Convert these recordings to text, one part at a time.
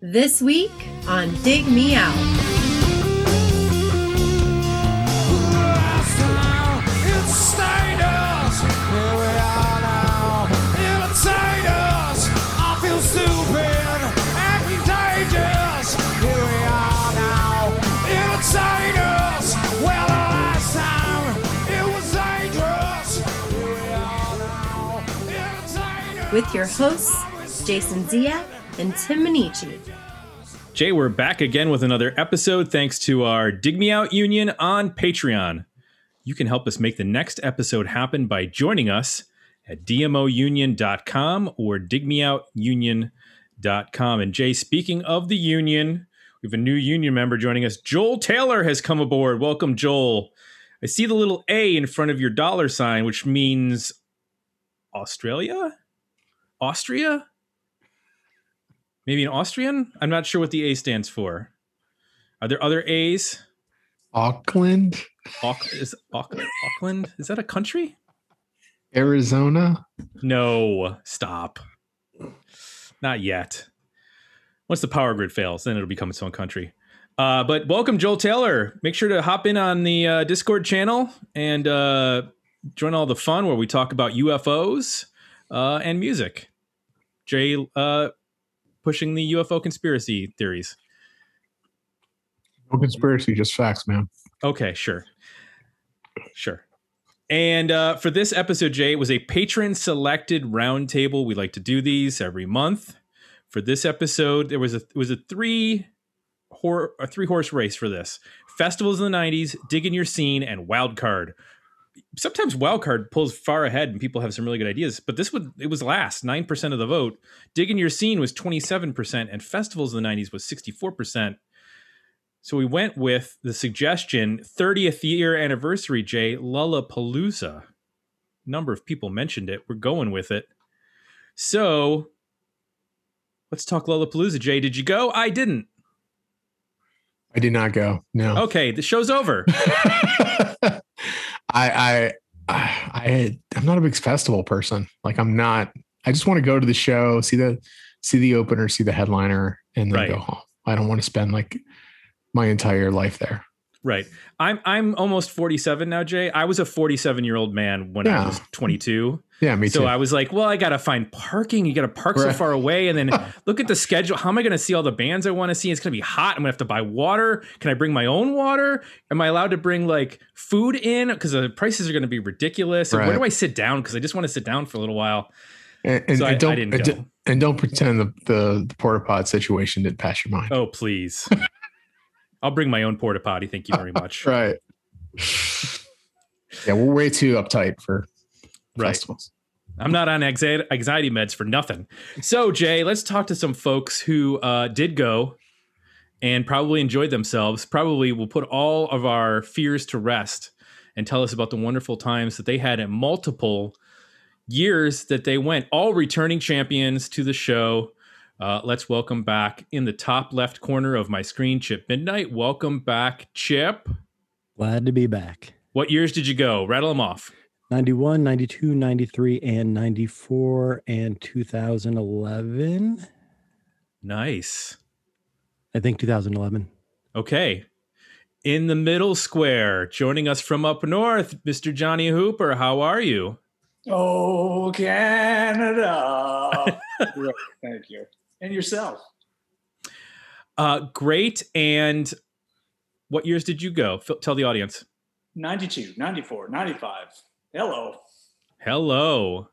This week on Dig Me Out. With your hosts, Jason Ziak and Tim Minichi. Jay, we're back again with another episode thanks to our Dig Me Out Union on Patreon. You can help us make the next episode happen by joining us at dmounion.com or digmeoutunion.com. And Jay, speaking of the union, we have a new union member joining us. Joel Taylor has come aboard. Welcome, Joel. I see the little A in front of your dollar sign, which means Australia? Austria? Maybe an Austrian? I'm not sure what the A stands for. Are there other A's? Auckland? Auck- is Auckland, Auckland? Is that a country? Arizona? No, stop. Not yet. Once the power grid fails, then it'll become its own country. Uh, but welcome, Joel Taylor. Make sure to hop in on the uh, Discord channel and uh, join all the fun where we talk about UFOs uh, and music. Jay uh, pushing the UFO conspiracy theories. No conspiracy, just facts, man. Okay, sure. Sure. And uh, for this episode, Jay, it was a patron selected roundtable. We like to do these every month. For this episode, there was a it was a three hor- a three horse race for this. Festivals in the 90s, Digging Your Scene, and Wild Card. Sometimes Wild Card pulls far ahead and people have some really good ideas, but this would it was last, 9% of the vote. Digging Your Scene was 27%, and Festivals in the 90s was 64%. So we went with the suggestion 30th year anniversary, Jay, Lollapalooza. Number of people mentioned it. We're going with it. So let's talk Lollapalooza, Jay. Did you go? I didn't. I did not go. No. Okay, the show's over. I I I I'm not a big festival person. Like I'm not. I just want to go to the show, see the see the opener, see the headliner, and then Right. go home. I don't want to spend like my entire life there. Right. I'm I'm almost 47 now, Jay. I was a 47 year old man when I was 22. Yeah, me so too. So I was like, well, I got to find parking. You got to park so far away. And then look at the schedule. How am I going to see all the bands I want to see? It's going to be hot. I'm going to have to buy water. Can I bring my own water? Am I allowed to bring like food in? Because the prices are going to be ridiculous. And where do I sit down? Because I just want to sit down for a little while. and, and, so I- I don't didn't and, and don't pretend the, the the porta pod situation didn't pass your mind. Oh, please. I'll bring my own porta potty. Thank you very much. Right. yeah, we're way too uptight for Right. festivals. I'm not on anxiety, meds for nothing. So, Jay, let's talk to some folks who uh, did go and probably enjoyed themselves. Probably will put all of our fears to rest and tell us about the wonderful times that they had at multiple years that they went. All returning champions to the show. Uh, let's welcome back in the top left corner of my screen, Chip Midnight. Welcome back, Chip. Glad to be back. What years did you go? Rattle them off. 91, 92, 93, and 94, and 2011. Nice. I think 2011. Okay. In the middle square, joining us from up north, Mr. Johnny Hooper. How are you? Oh, Canada. Thank you. And yourself. Uh, great. And what years did you go? F- tell the audience. 92, 94, 95. Hello. Hello.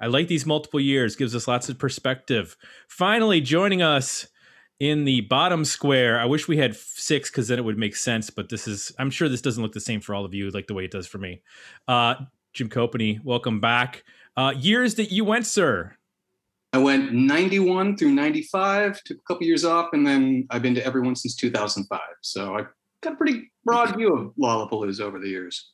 I like these multiple years, gives us lots of perspective. Finally, joining us in the bottom square. I wish we had six because then it would make sense, but this is, I'm sure this doesn't look the same for all of you, like the way it does for me. Uh, Jim Copany, welcome back. Uh, years that you went, sir. I went 91 through 95, took a couple years off, and then I've been to everyone since 2005. So I've got a pretty broad view of Lollapalooza over the years.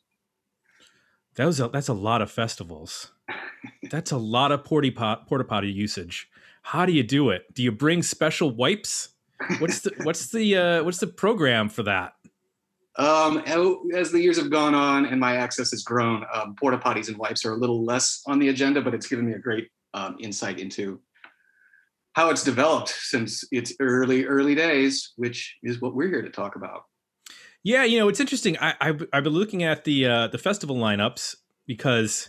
That was a, that's a lot of festivals. That's a lot of porta pot, porta potty usage. How do you do it? Do you bring special wipes? What's the what's the uh, what's the program for that? Um, as the years have gone on and my access has grown, um, porta potties and wipes are a little less on the agenda, but it's given me a great um, insight into how it's developed since its early, early days, which is what we're here to talk about. Yeah, you know, it's interesting. I, I've, I've been looking at the uh, the festival lineups because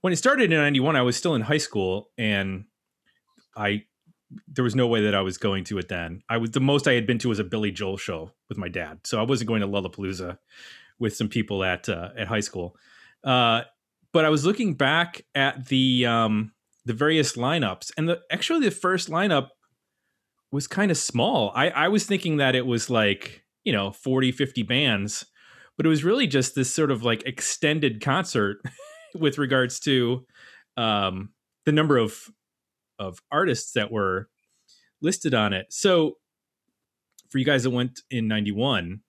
when it started in '91, I was still in high school, and I there was no way that I was going to it then. I was the most I had been to was a Billy Joel show with my dad, so I wasn't going to Lollapalooza with some people at uh, at high school. Uh, but I was looking back at the um, the various lineups, and the actually the first lineup was kind of small. I, I was thinking that it was like you know 40 50 bands but it was really just this sort of like extended concert with regards to um the number of of artists that were listed on it so for you guys that went in 91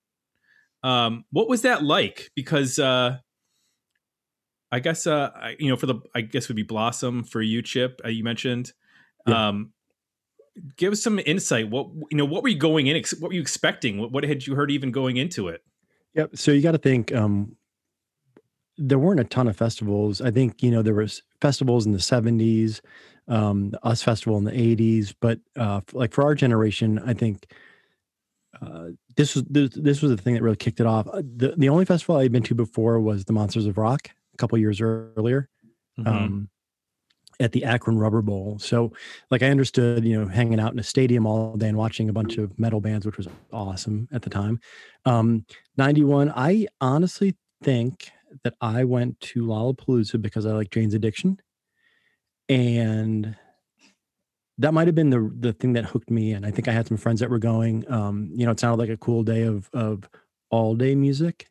um what was that like because uh i guess uh I, you know for the i guess would be blossom for you chip uh, you mentioned Yeah. um give us some insight what you know what were you going in what were you expecting what, what had you heard even going into it Yep. So you got to think um, there weren't a ton of festivals. I think you know there was festivals in the '70s, um, the US Festival in the '80s, but uh, like for our generation, I think uh, this was this, this was the thing that really kicked it off. Uh, The the only festival I'd been to before was the Monsters of Rock a couple years earlier. Mhm. um, at the Akron Rubber Bowl. So, like, I understood, you know, hanging out in a stadium all day and watching a bunch of metal bands, which was awesome at the time. Um, 91, I honestly think that I went to Lollapalooza because I like Jane's Addiction. And that might have been the the thing that hooked me in. I think I had some friends that were going. Um, you know, it sounded like a cool day of of all day music.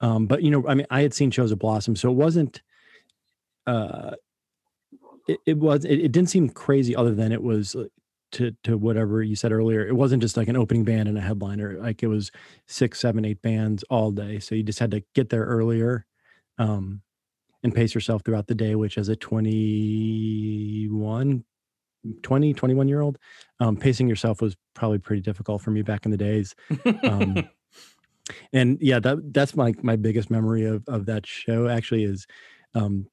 Um, but you know, I mean, I had seen shows of Blossom, so it wasn't uh it, it was it, it didn't seem crazy other than it was uh, to to whatever you said earlier. It wasn't just like an opening band and a headliner. Like it was six seven eight bands all day so you just had to get there earlier um and pace yourself throughout the day which as a 21 20 21 year old um pacing yourself was probably pretty difficult for me back in the days. Um, and yeah that that's my my biggest memory of of that show actually is um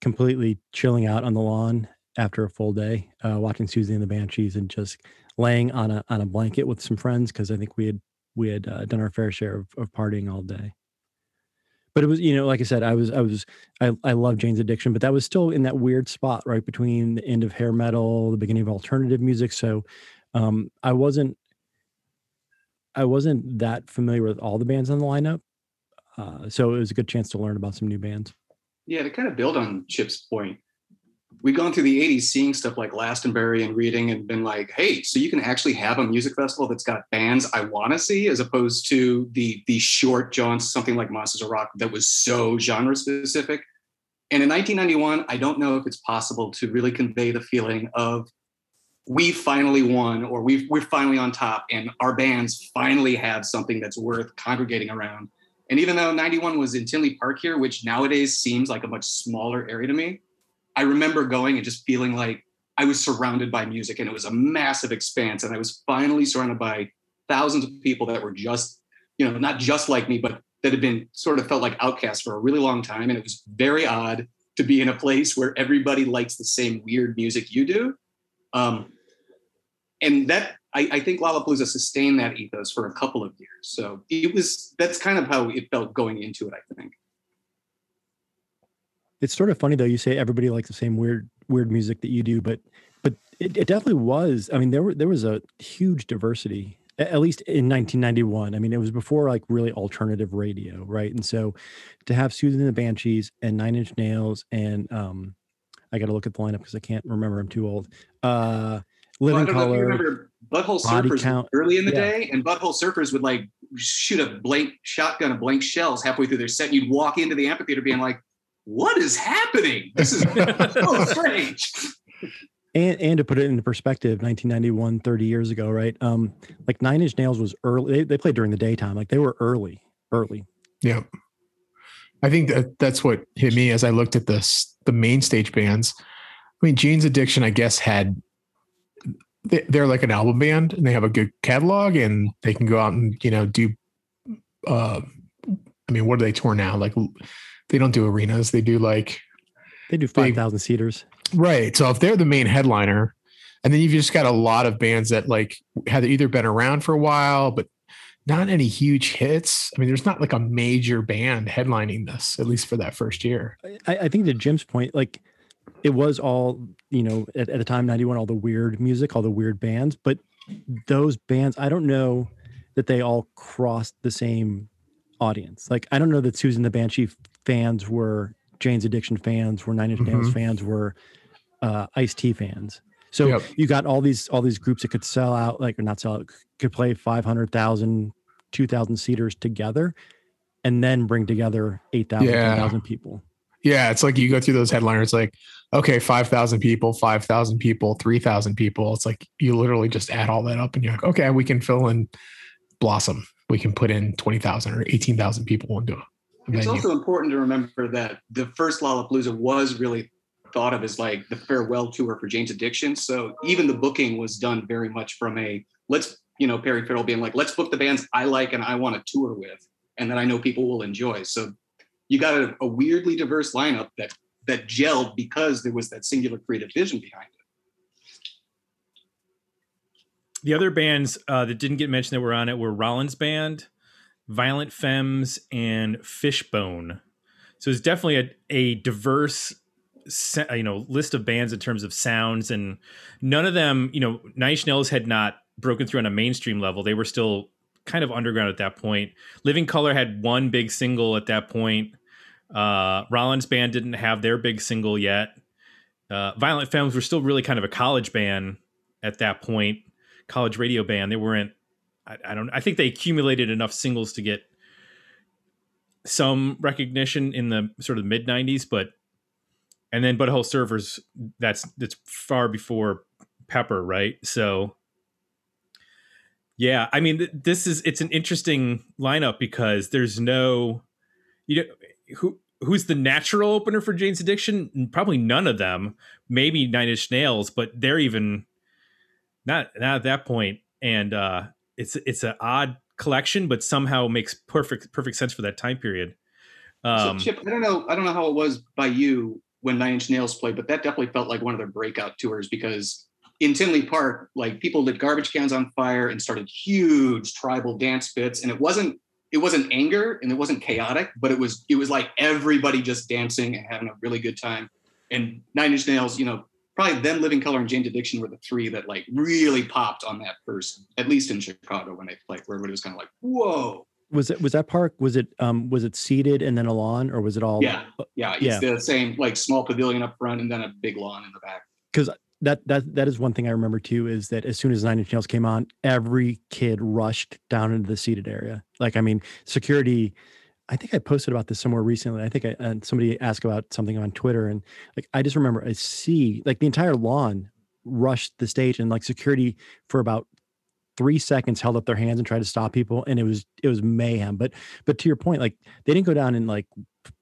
completely chilling out on the lawn after a full day uh watching Siouxsie and the banshees and just laying on a on a blanket with some friends because i think we had we had uh, done our fair share of, of partying all day. But it was you know like i said i was i was i i love jane's addiction but that was still in that weird spot right between the end of hair metal the beginning of alternative music. So um i wasn't I wasn't that familiar with all the bands on the lineup, uh, so it was a good chance to learn about some new bands. Yeah, to kind of build on Chip's point, we'd gone through the 80s seeing stuff like Berry and reading and been like, hey, so you can actually have a music festival that's got bands I want to see, as opposed to the the short jaunts, something like Monsters of Rock that was so genre specific. And in 1991, I don't know if it's possible to really convey the feeling of we finally won or we've, we're finally on top and our bands finally have something that's worth congregating around. And even though 91 was in Tinley Park here, which nowadays seems like a much smaller area to me, I remember going and just feeling like I was surrounded by music and it was a massive expanse. And I was finally surrounded by thousands of people that were just, you know, not just like me, but that had been sort of felt like outcasts for a really long time. And it was very odd to be in a place where everybody likes the same weird music you do. Um, and that I, I think Lollapalooza sustained that ethos for a couple of years. So it was that's kind of how it felt going into it. I think. It's sort of funny though. You say everybody likes the same weird weird music that you do, but but it, it definitely was. I mean, there were there was a huge diversity. At least in 1991. I mean, it was before like really alternative radio, right? And so, to have Siouxsie and the Banshees and Nine Inch Nails and um, I got to look at the lineup because I can't remember. I'm too old. Uh, Living don't know if you Color. remember Butthole Surfers Count. early in the Yeah. day, and Butthole Surfers would like shoot a blank shotgun of blank shells halfway through their set. And you'd walk into the amphitheater being like, "What is happening? This is so strange." and and to put it into perspective 1991 30 years ago right um like nine inch nails was early they, they played during the daytime like they were early early Yeah. I think that that's what hit me as I looked at this the main stage bands. I mean, Jane's Addiction, I guess, had they- they're like an album band and they have a good catalog and they can go out and you know do. uh I mean, what do they tour now? Like, they don't do arenas; they do like they do 5000 seaters right. So if they're the main headliner, And then you've just got a lot of bands that like had either been around for a while, but not any huge hits. I mean, there's not like a major band headlining this, at least for that first year. I, I think to Jim's point, like it was all, you know, at, at the time, 91, all the weird music, all the weird bands, but those bands, I don't know that they all crossed the same audience. Like, I don't know that Siouxsie the Banshee fans were Jane's Addiction fans, were Nine Inch Nails Mhm. fans, were uh, Ice T fans. So Yep. you got all these all these groups that could sell out, like or not sell out, could play 500,000, 2,000 seaters together, and then bring together 8,000, Yeah. 10,000 people. Yeah, it's like you go through those headliners, like, okay, 5,000 people, 5,000 people, 3,000 people. It's like you literally just add all that up and you're like, okay, we can fill in Blossom. We can put in 20,000 or 18,000 people into a It's also important to remember that the first Lollapalooza was really thought of as like the farewell tour for Jane's Addiction. So even the booking was done very much from a let's, you know, Perry Farrell being like, let's book the bands I like and I want to tour with, and that I know people will enjoy. So you got a, a weirdly diverse lineup that that gelled because there was that singular creative vision behind it. The other bands uh, that didn't get mentioned that were on it were Rollins Band, Violent Femmes, and Fishbone. So it's definitely a, a diverse, you know, list of bands in terms of sounds, and none of them, you know, Nine Inch Nails had not broken through on a mainstream level. They were still kind of underground at that point. Living Color had one big single at that point. Uh, Rollins Band didn't have their big single yet. Uh, Violent Femmes were still really kind of a college band at that point college radio band. They weren't. I, I don't. I think they accumulated enough singles to get some recognition in the sort of mid '90s, but and then Butthole Surfers. That's that's far before Pepper, right? So. Yeah, I mean, th- this is it's an interesting lineup because there's no, you know, who who's the natural opener for Jane's Addiction? Probably none of them. Maybe Nine Inch Nails, but they're even not not at that point. point and uh it's it's an odd collection but somehow makes perfect perfect sense for that time period um so Chip, I don't know, I don't know how it was by you when Nine Inch Nails played, but that definitely felt like one of their breakout tours because in Tinley Park, like people lit garbage cans on fire and started huge tribal dance bits, and it wasn't it wasn't anger and it wasn't chaotic, but it was it was like everybody just dancing and having a really good time. And Nine Inch Nails, you know, probably them, Living Color, and Jane's Addiction were the three that like really popped on that first, at least in Chicago when they played, where everybody was kind of like, "Whoa!" Was it was that park? Was it um was it seated and then a lawn, or was it all? Yeah. Yeah, it's Yeah. the same like small pavilion up front and then a big lawn in the back. That that that is one thing I remember too is that as soon as Nine Inch Nails came on, every kid rushed down into the seated area. Like I mean, security. I think I posted about this somewhere recently. I think I, and somebody asked about something on Twitter, and like I just remember a sea like the entire lawn rushed the stage, and like security for about three seconds held up their hands and tried to stop people, and it was it was mayhem. But but to your point, like they didn't go down and like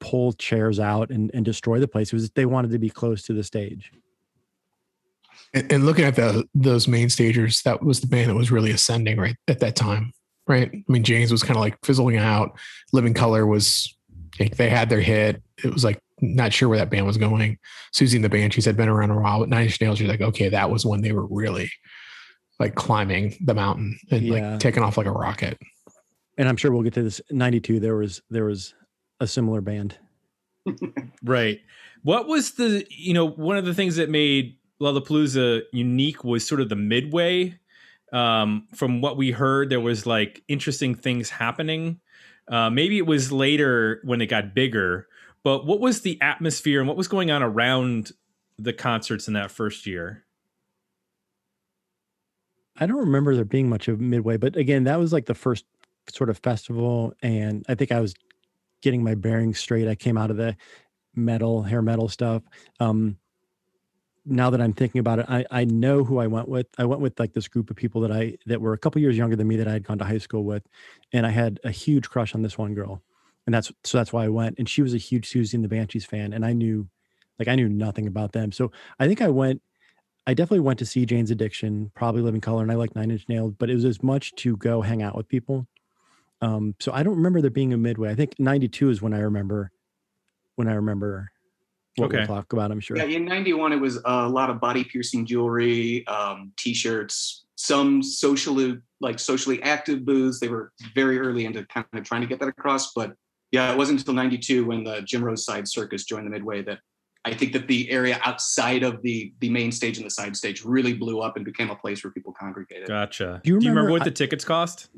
pull chairs out and, and destroy the place. It was they wanted to be close to the stage. And, and looking at the those main stagers, that was the band that was really ascending right at that time, right? I mean, Jane's was kind of like fizzling out. Living Color was like, they had their hit. It was like not sure where that band was going. Siouxsie and the Banshees had been around a while, but Nine Inch Nails, you're like, okay, that was when they were really like climbing the mountain and Yeah. like taking off like a rocket. and I'm sure we'll get to this. '92, there was there was a similar band. right what was the you know one of the things that made lollapalooza unique was sort of the midway um from what we heard there was like interesting things happening uh maybe it was later when it got bigger but what was the atmosphere and what was going on around the concerts in that first year I don't remember there being much of midway, but again, that was like the first sort of festival, and I think I was getting my bearings straight. I came out of the metal, hair metal stuff. Um, now that I'm thinking about it, I, I know who I went with. I went with like this group of people that I that were a couple years younger than me that I had gone to high school with, and I had a huge crush on this one girl, and that's so that's why I went. And she was a huge Siouxsie and the Banshees fan, and I knew, like, I knew nothing about them. So I think I went. I definitely went to see Jane's Addiction, probably Living Color, and I like Nine Inch Nails, but it was as much to go hang out with people. Um, so I don't remember there being a midway. I think '92 is when I remember when I remember what Okay. we'll talk about, I'm sure. Yeah, in '91, it was a lot of body piercing jewelry, um, T-shirts, some socially like socially active booths. They were very early into kind of trying to get that across. But yeah, it wasn't until '92 when the Jim Rose Side Circus joined the Midway that I think that the area outside of the the main stage and the side stage really blew up and became a place where people congregated. Gotcha. Do you Do you remember remember- what I- the tickets cost?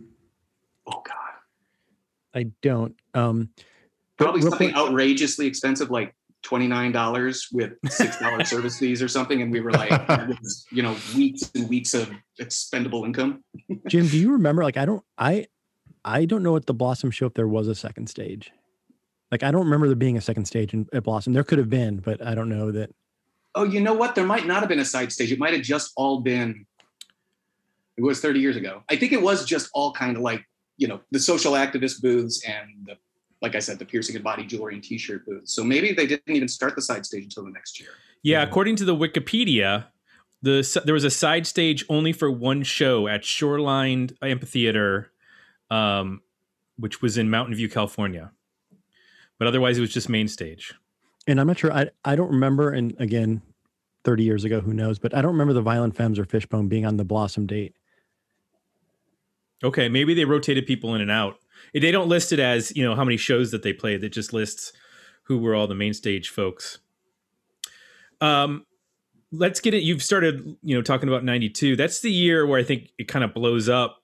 Oh God, I don't. Um, probably something quick- outrageously expensive like. $29 with $6 service fees or something. And we were like, was, you know, weeks and weeks of expendable income. Jim, do you remember? Like, I don't, I, I don't know at the Blossom show if there was a second stage. Like, I don't remember there being a second stage in, at Blossom. There could have been, but I don't know that. Oh, you know what? There might not have been a side stage. It might have just all been. It was 30 years ago. I think it was just all kind of like, you know, the social activist booths and the, like I said, the piercing and body jewelry and t-shirt booth. So maybe they didn't even start the side stage until the next year. Yeah, Yeah. according to the Wikipedia, the there was a side stage only for one show at Shoreline Amphitheater, um, which was in Mountain View, California. But otherwise, it was just main stage. And I'm not sure. I, I don't remember. And again, 30 years ago, who knows? But I don't remember the Violent Femmes or Fishbone being on the Blossom date. Okay, maybe they rotated people in and out. They don't list it as you know how many shows that they played. It just lists who were all the main stage folks. Um, let's get it. You've started, you know, talking about '92. That's the year where I think it kind of blows up,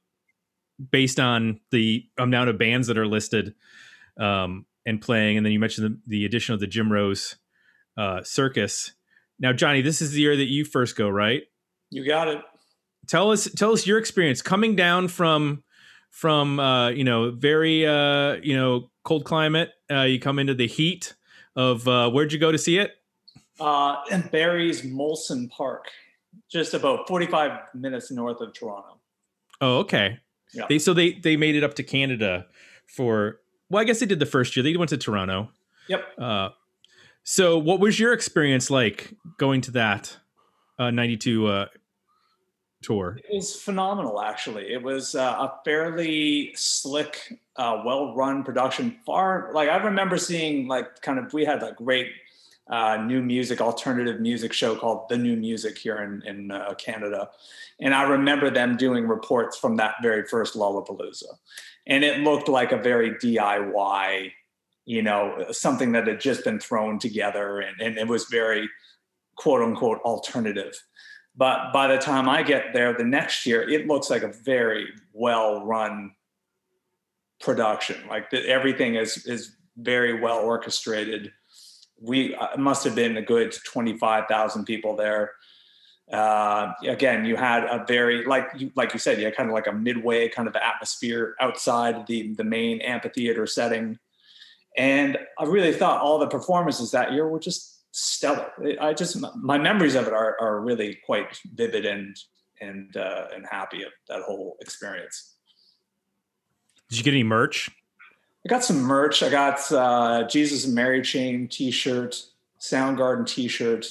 based on the amount of bands that are listed um, and playing. And then you mentioned the, the addition of the Jim Rose uh, Circus. Now, Johnny, this is the year that you first go, right? You got it. tell us tell us your experience coming down from from uh you know very uh you know cold climate uh you come into the heat of uh where'd you go to see it Uh, in Barrie's Molson Park, just about 45 minutes north of Toronto. oh okay Yeah. they so they they made it up to canada for well i guess they did the first year they went to toronto Yep. uh so what was your experience like going to that uh 92 uh tour It was phenomenal, actually. It was uh, a fairly slick, uh, well-run production. Far like I remember seeing like kind of we had a great uh, new music, alternative music show called The New Music here in in uh, Canada, and I remember them doing reports from that very first Lollapalooza, and it looked like a very DIY, you know, something that had just been thrown together, and, and it was very quote unquote alternative. But by the time I get there the next year, it looks like a very well run production. Like the, everything is is very well orchestrated. We uh, must have been a good twenty five thousand people there. Uh, again, you had a very like you like you said, you had kind of like a midway kind of atmosphere outside the the main amphitheater setting. And I really thought all the performances that year were just stellar. I just my memories of it are are really quite vivid and and uh, and happy of that whole experience. did you get any merch I got some merch. I got uh, Jesus and Mary chain T-shirt, Soundgarden T-shirt.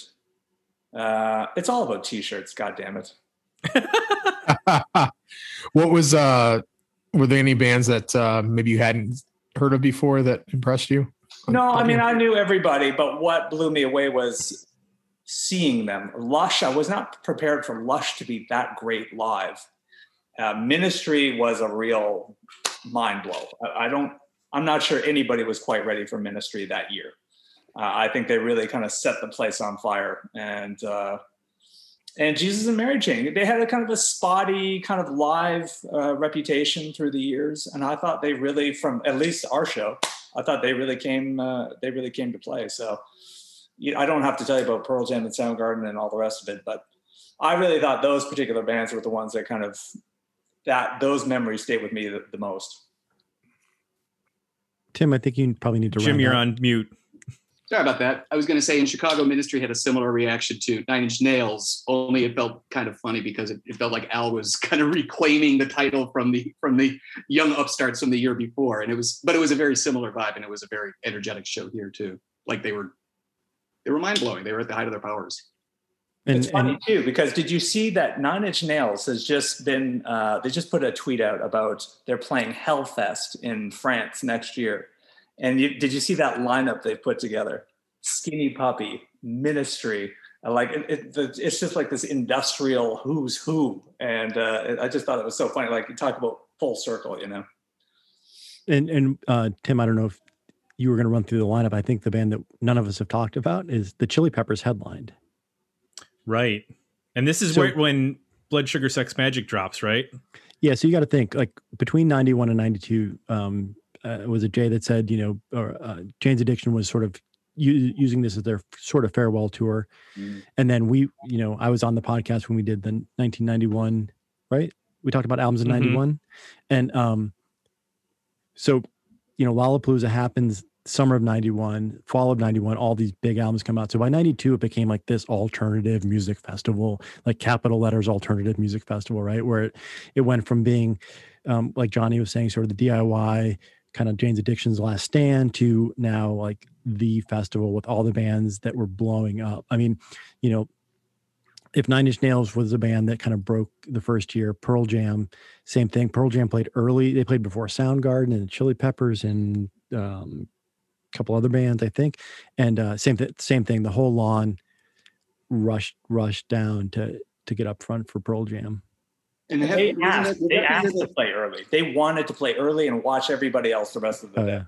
Uh, it's all about T-shirts. God damn it! what was uh were there any bands that uh maybe you hadn't heard of before that impressed you? No, I mean I knew everybody, but what blew me away was seeing them. Lush. I was not prepared for Lush to be that great live. Uh, Ministry was a real mind blow. I, I don't. I'm not sure anybody was quite ready for Ministry that year. Uh, I think they really kind of set the place on fire. And uh, and Jesus and Mary Chain, they had a kind of a spotty kind of live uh, reputation through the years, and I thought they really, from at least our show, I thought they really came uh, they really came to play. So you, I don't have to tell you about Pearl Jam and Soundgarden and all the rest of it, but I really thought those particular bands were the ones that kind of that those memories stayed with me the, the most. Tim, I think you probably need to. jim you're out. on mute Sorry about that. I was going to say in Chicago, Ministry had a similar reaction to Nine Inch Nails. Only it felt kind of funny because it, it felt like Al was kind of reclaiming the title from the from the young upstarts from the year before, and it was, but it was a very similar vibe, and it was a very energetic show here too. Like they were, they were mind blowing. They were at the height of their powers. And, it's funny and too because did you see that Nine Inch Nails has just been uh, they just put a tweet out about they're playing Hellfest in France next year, and you, did you see that lineup they put together? Skinny Puppy, Ministry. Uh, Like it, it, it's just like this industrial who's who, and uh, I just thought it was so funny. Like you talk about full circle, you know. And and uh, Tim, I don't know if you were going to run through the lineup. I think the band that none of us have talked about is the Chili Peppers headlined. Right. And this is So- where when Blood Sugar Sex Magik drops, right? Yeah, so you got to think like between 91 and 92 um uh, was it Jay that said, you know, or uh, Jane's Addiction was sort of u- using this as their sort of farewell tour. Mm. And then we, you know, I was on the podcast when we did the 1991, right? We talked about albums in Mhm. 91. And um so, you know, Lollapalooza happens summer of 91, fall of 91, all these big albums come out. So by 92 it became like this alternative music festival, like capital letters alternative music festival, right? Where it it went from being um, like Johnny was saying, sort of the DIY kind of Jane's Addiction's last stand to now like the festival with all the bands that were blowing up. I mean, you know, if Nine Inch Nails was a band that kind of broke the first year, Pearl Jam, same thing. Pearl Jam played early. They played before Soundgarden and Chili Peppers and um, a couple other bands, I think. And uh, same th- same thing. The whole lawn rushed rushed down to to get up front for Pearl Jam. And have- They wasn't asked, that- they asked to play early. They wanted to play early and watch everybody else the rest of the Oh, day. yeah.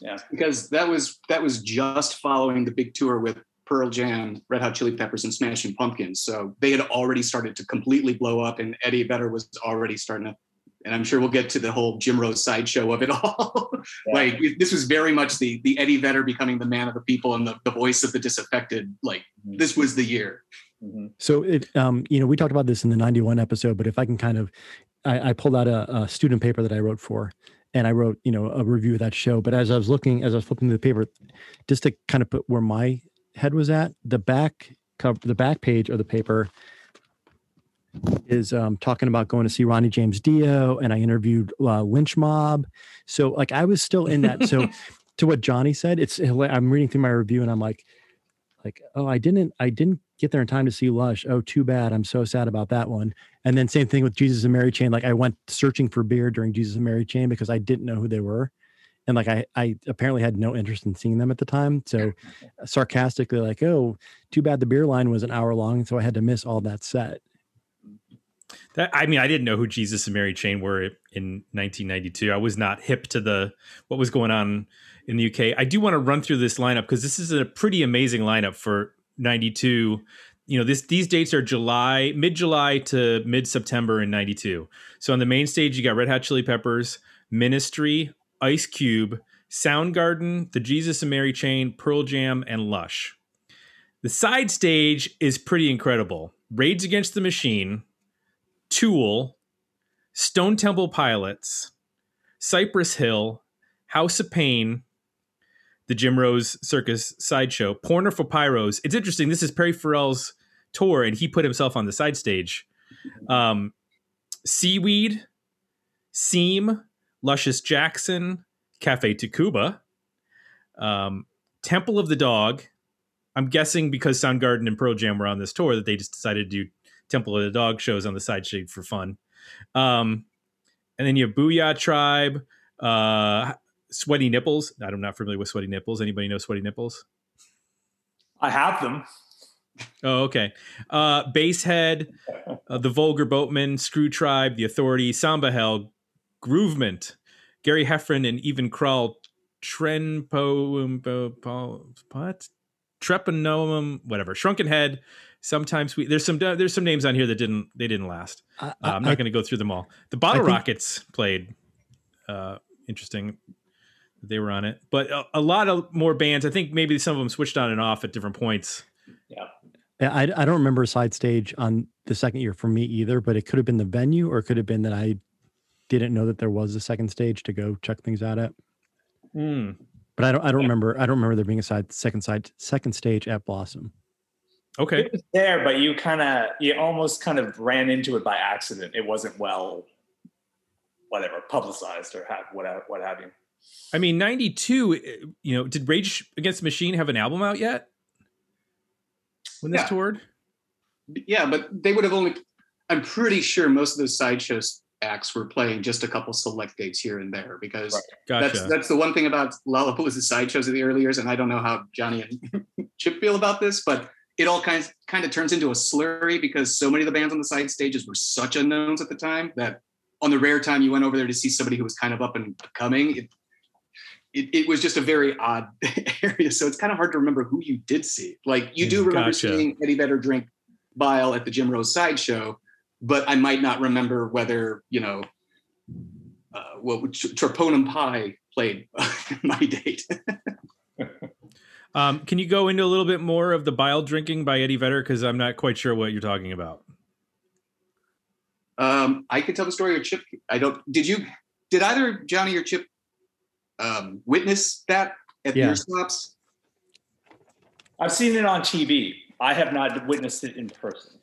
Yeah. because that was that was just following the big tour with Pearl Jam, Red Hot Chili Peppers, and Smashing Pumpkins. So they had already started to completely blow up, and Eddie Vedder was already starting to. And I'm sure we'll get to the whole Jim Rose sideshow of it all. Yeah. like this was very much the the Eddie Vedder becoming the man of the people and the, the voice of the disaffected. Like Mhm. this was the year. Mhm. So it, um, you know, we talked about this in the '91 episode, but if I can kind of, I, I pulled out a, a student paper that I wrote for, and I wrote, you know, a review of that show. But as I was looking, as I was flipping through the paper, just to kind of put where my head was at, the back cover, the back page of the paper is um, talking about going to see Ronnie James Dio, and I interviewed uh, Lynch Mob. So like I was still in that. So to what Johnny said, it's I'm reading through my review, and I'm like, like, oh, I didn't, I didn't get there in time to see Lush. Oh, too bad. I'm so sad about that one. And then same thing with Jesus and Mary Chain. Like I went searching for beer during Jesus and Mary Chain because I didn't know who they were. And like I, I apparently had no interest in seeing them at the time. So sarcastically, like, oh, too bad the beer line was an hour long. So I had to miss all that set. That I mean, I didn't know who Jesus and Mary Chain were in 1992. I was not hip to the what was going on in the UK. I do want to run through this lineup because this is a pretty amazing lineup for 92. You know, this these dates are July, mid July to mid September in 92. So on the main stage, you got Red Hot Chili Peppers, Ministry, Ice Cube, Soundgarden, the Jesus and Mary Chain, Pearl Jam, and Lush. The side stage is pretty incredible. Rage Against the Machine, Tool, Stone Temple Pilots, Cypress Hill, House of Pain, the Jim Rose Circus sideshow, Porno for Pyros. It's interesting. This is Perry Farrell's tour, and he put himself on the side stage. Um, Seaweed, Seam, Luscious Jackson, Cafe Tacuba, um, Temple of the Dog. I'm guessing because Soundgarden and Pearl Jam were on this tour that they just decided to do Temple of the Dog shows on the side stage for fun. Um, and then you have Booyah Tribe, uh, Sweaty Nipples. I'm not familiar with Sweaty Nipples. Anybody know Sweaty Nipples? I have them. Oh, okay. Uh, Basehead, uh, the Vulgar Boatman, Screw Tribe, the Authority, Samba Hell, Groovement, Gary Heffron, and even Krull, Trenpo, what? Treponomum, whatever. Shrunken Head. Sometimes we there's some there's some names on here that didn't they didn't last. I, Uh, I'm not going to go through them all. The Bottle think- Rockets played. Uh, interesting. They were on it, but a, a lot of more bands. I think maybe some of them switched on and off at different points. Yeah, I, I don't remember a side stage on the second year for me either, but it could have been the venue or it could have been that I didn't know that there was a second stage to go check things out at. Hmm. But I don't I don't remember I don't remember there being a side second side second stage at Blossom. Okay. It was there, but you kind of, you almost kind of ran into it by accident. It wasn't well, whatever, publicized or have what, what have you. I mean, 92, uh, you know, did Rage Against the Machine have an album out yet? When this Yeah. toured? Yeah, but they would have only. I'm pretty sure most of those sideshows acts were playing just a couple select dates here and there because Right. Gotcha. that's that's the one thing about Lollapalooza sideshows of the early years, and I don't know how Johnny and Chip feel about this, but it all kind of kind of turns into a slurry because so many of the bands on the side stages were such unknowns at the time that on the rare time you went over there to see somebody who was kind of up and coming, it it, it was just a very odd area. So it's kind of hard to remember who you did see. Like you do remember Gotcha. seeing Eddie Vedder drink bile at the Jim Rose sideshow, but I might not remember whether you know uh, what Tr- Troponum Pie played my date. Um, can you go into a little bit more of the bile drinking by Eddie Vedder? Because I'm not quite sure what you're talking about. Um, I could tell the story of Chip. I don't. Did you? Did either Johnny or Chip um, witness that at Yeah. beer stops? I've seen it on TV. I have not witnessed it in person.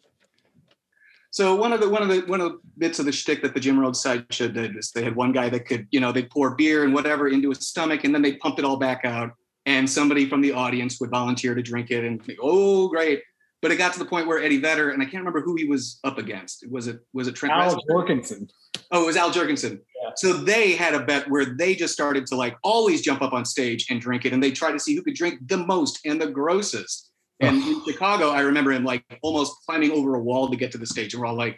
So one of the one of the one of the bits of the shtick that the Jim Rose sideshow did is they had one guy that could, you know, they'd pour beer and whatever into his stomach, and then they pump it all back out, and somebody from the audience would volunteer to drink it, and think, oh great. But it got to the point where Eddie Vedder, and I can't remember who he was up against. Was it was it Trent? Al Reznor? Jourgensen. Oh, it was Al Jourgensen. Yeah. So they had a bet where they just started to like always jump up on stage and drink it, and they tried to see who could drink the most and the grossest. And in Chicago, I remember him like almost climbing over a wall to get to the stage, and we're all like,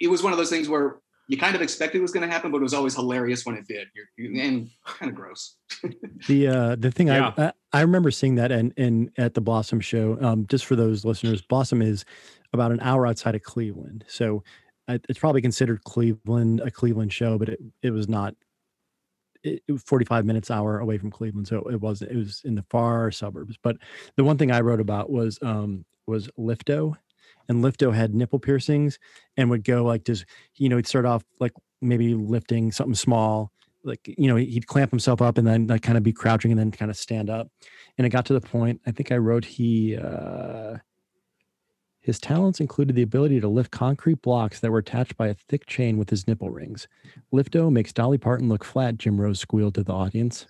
it was one of those things where you kind of expected it was going to happen, but it was always hilarious when it did. You're, and kind of gross. The uh the thing Yeah. I, I remember seeing that and and at the Blossom show. Um, just for those listeners, Blossom is about an hour outside of Cleveland, so it's probably considered Cleveland a Cleveland show, but it it was not. It, it was 45 minutes hour away from Cleveland, so it was it was in the far suburbs. But the one thing I wrote about was um was Lifto, and Lifto had nipple piercings and would go like just you know he'd start off like maybe lifting something small like you know he'd clamp himself up and then like kind of be crouching and then kind of stand up and it got to the point i think i wrote he uh his talents included the ability to lift concrete blocks that were attached by a thick chain with his nipple rings lifto makes dolly parton look flat jim rose squealed to the audience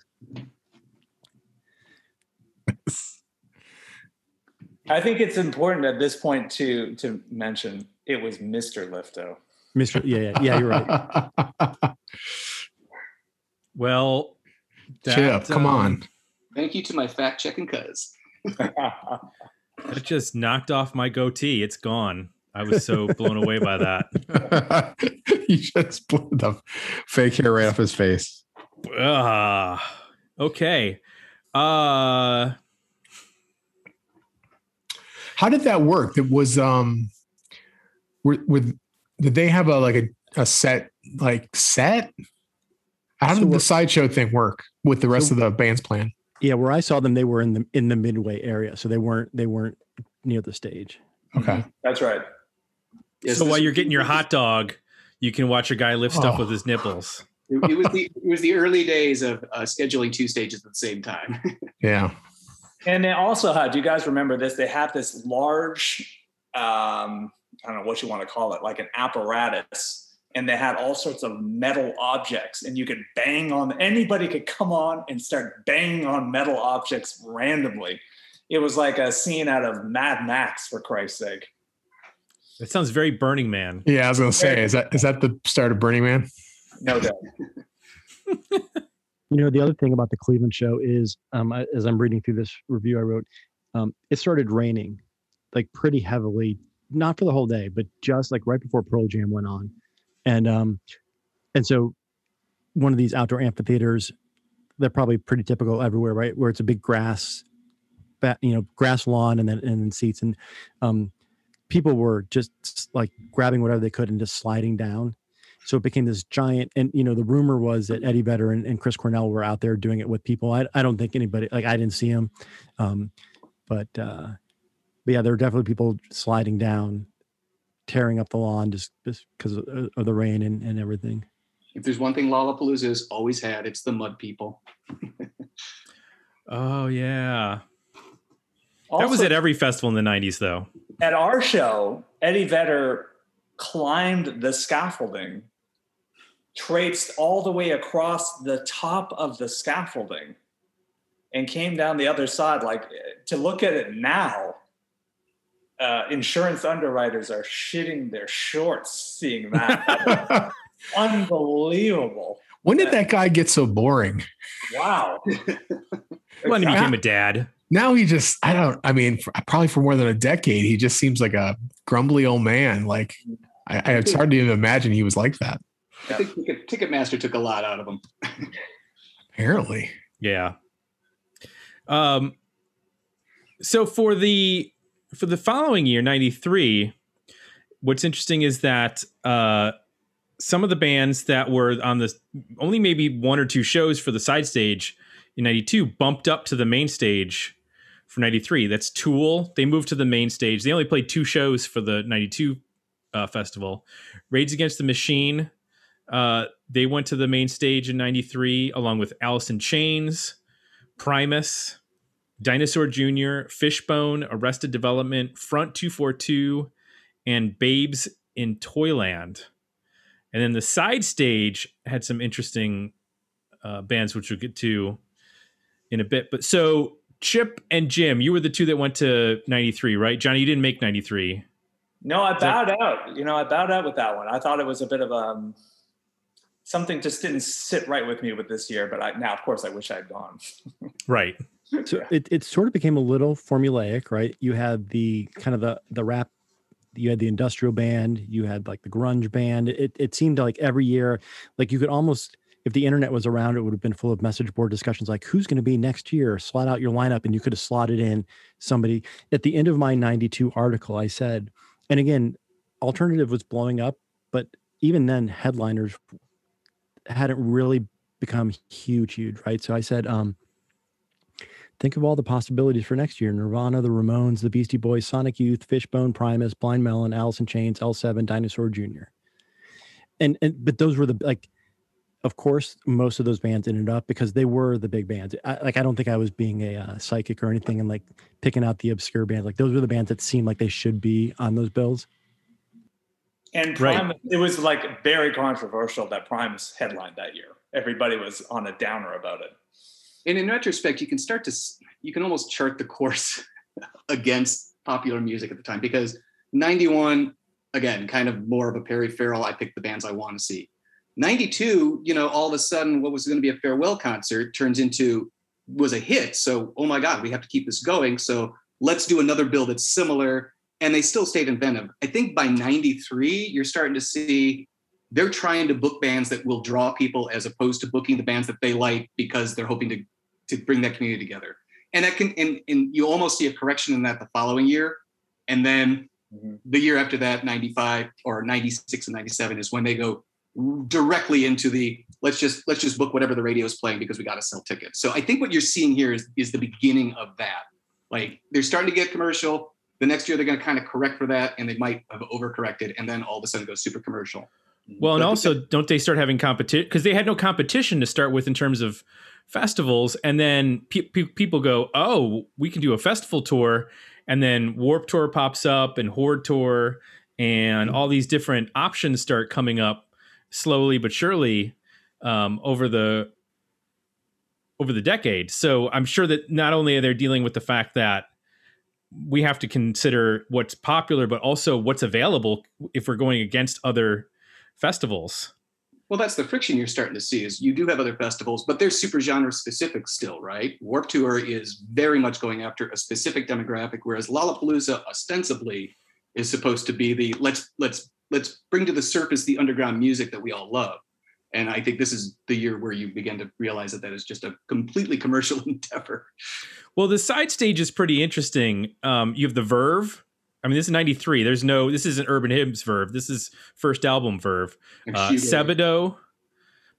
I think it's important at this point to to mention it was Mr. Lifto. mr yeah yeah, yeah you're right Well, Chip, come um, on. Thank you to my fact checking cuz. That just knocked off my goatee. It's gone. I was so blown away by that. you just blew the fake hair right off his face. Ah, okay. Uh, How did that work? It was um, were, with did they have a like a, a set like set? How So did the sideshow thing work with the rest So- of the band's plan? yeah where i saw them they were in the in the midway area so they weren't they weren't near the stage Okay. That's right. Yes, so while you're getting your hot dog, you can watch a guy lift stuff Oh. with his nipples. It, it was the it was the early days of uh, scheduling two stages at the same time. Yeah. And they also had, do you guys remember this? They had this large, um, I don't know what you want to call it, like an apparatus. And they had all sorts of metal objects, and you could bang on, anybody could come on and start banging on metal objects randomly. It was like a scene out of Mad Max, for Christ's sake. That sounds very Burning Man. Yeah, I was gonna say, is that is that the start of Burning Man? No doubt. You know, the other thing about the Cleveland show is, um, I- as I'm reading through this review I wrote, um, it started raining like pretty heavily, not for the whole day, but just like right before Pearl Jam went on, and um, and so one of these outdoor amphitheaters, they're probably pretty typical everywhere, right? Where it's a big grass, ba- you know, grass lawn, and then and then seats, and um, people were just like grabbing whatever they could and just sliding down. So it became this giant and you know the rumor was that eddie vedder and, and chris cornell were out there doing it with people. I, I don't think anybody like i didn't see him um, but uh but yeah there were definitely people sliding down tearing up the lawn just just because of, of the rain and, and everything if there's one thing Lollapalooza has always had, it's the mud people. Oh yeah, that was at every festival in the '90s, though. at our show, Eddie Vedder climbed the scaffolding, traipsed all the way across the top of the scaffolding, and came down the other side. Like eh, to look at it now, uh, insurance underwriters are shitting their shorts seeing that. unbelievable. When did that guy get so boring? Wow. When he became a dad. Now he just, I don't, I mean, for, probably for more than a decade, he just seems like a grumbly old man. Like, I, I, it's hard to even imagine he was like that. I think Ticket, Ticketmaster took a lot out of him. Apparently. Yeah. Um so for the for the following year 93 what's interesting is that uh some of the bands that were on the only maybe one or two shows for the side stage in 92 bumped up to the main stage for 93 that's tool. They moved to the main stage. They only played two shows for the 92 uh, festival. Rage Against the Machine uh, they went to the main stage in 93 along with alice in chains primus dinosaur jr fishbone arrested development front 242 and babes in toyland and then the side stage had some interesting uh, bands, which we'll get to in a bit. But so Chip and Jim, you were the two that went to 93, right? Johnny, you didn't make 93. No, I bowed out. You know, I bowed out with that one. I thought it was a bit of um something just didn't sit right with me with this year. But I, now, of course, I wish I had gone. Right. So it, it sort of became a little formulaic, right? You had the kind of the the rap, you had the industrial band, you had like the grunge band. It it seemed like every year, like you could almost if the internet was around, it would have been full of message board discussions like who's going to be next year. Slot out your lineup, and you could have slotted in somebody. At the end of my '92 article, I said, and again, alternative was blowing up, but even then, headliners hadn't really become huge, huge, right? So I said, um, think of all the possibilities for next year Nirvana, the Ramones, the Beastie Boys, Sonic Youth, Fishbone, Primus, Blind Melon, Alice in Chains, L7, Dinosaur Jr. And, and but those were the like of course most of those bands ended up because they were the big bands I, like i don't think i was being a uh, psychic or anything and like picking out the obscure bands like those were the bands that seemed like they should be on those bills And Right. It was like very controversial that Primus headlined that year. Everybody was on a downer about it. And in retrospect, you can start to, you can almost chart the course against popular music at the time because 91, again, kind of more of a Perry Farrell, I pick the bands I want to see. 92, you know, all of a sudden what was going to be a farewell concert turns into, was a hit. So, oh my God, we have to keep this going. So let's do another bill that's similar. And they still stayed inventive. I think by 93, you're starting to see they're trying to book bands that will draw people as opposed to booking the bands that they like because they're hoping to to bring that community together. And that can and, and you almost see a correction in that the following year. And then Mhm. the year after that, 95 or 96 and 97 is when they go directly into the let's just let's just book whatever the radio is playing because we got to sell tickets. So I think what you're seeing here is is the beginning of that. Like they're starting to get commercial. The next year they're going to kind of correct for that, and they might have overcorrected, and then all of a sudden go super commercial. Well, and But- also, don't they start having competition because they had no competition to start with in terms of festivals, and then pe- pe- people go, "Oh, we can do a festival tour," and then Warped Tour pops up and Horde Tour, and all these different options start coming up slowly but surely um, over the over the decade. So I'm sure that not only are they dealing with the fact that we have to consider what's popular, but also what's available if we're going against other festivals. Well, that's the friction you're starting to see is you do have other festivals, but they're super genre specific still, right? Warped Tour is very much going after a specific demographic, whereas Lollapalooza ostensibly is supposed to be the let's let's let's bring to the surface the underground music that we all love. And I think this is the year where you begin to realize that that is just a completely commercial endeavor. Well, the side stage is pretty interesting. Um, you have the Verve. I mean, this is '93. There's no. This isn't Urban Hymns Verve. This is first album Verve. Uh. Sebadoh,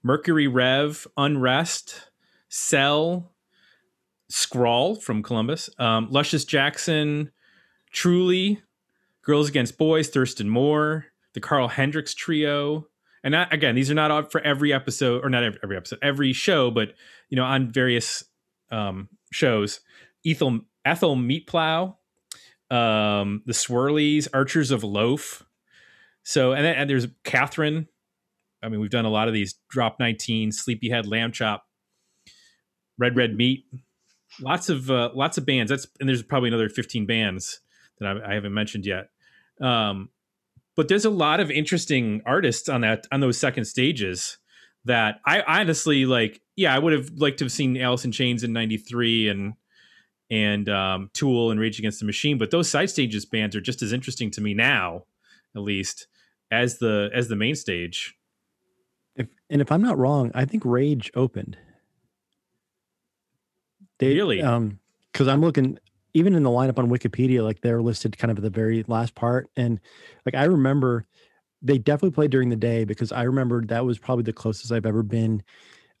Mercury Rev, Unrest, Cell, Scrawl from Columbus, um, Luscious Jackson, Truly, Girls Against Boys, Thurston Moore, the Karl Hendricks Trio. And not, again, these are not for every episode, or not every, every episode, every show, but you know, on various um, shows. Ethel Ethel Meatplow, um, the Swirlies, Archers of Loaf. So and then and there's Catherine. I mean, we've done a lot of these. Drop 19, Sleepyhead, Lambchop, Red Red Meat. Lots of uh, lots of bands. That's and there's probably another 15 bands that I, I haven't mentioned yet. Um, but there's a lot of interesting artists on that on those second stages that I honestly like. Yeah, I would have liked to have seen Alice in Chains in '93 and and um, Tool and Rage Against the Machine, but those side stages bands are just as interesting to me now, at least as the as the main stage. If, and if I'm not wrong, I think Rage opened. They, Really? Um, because I'm looking even in the lineup on Wikipedia, like they're listed kind of at the very last part, and like I remember they definitely played during the day because I remember that was probably the closest I've ever been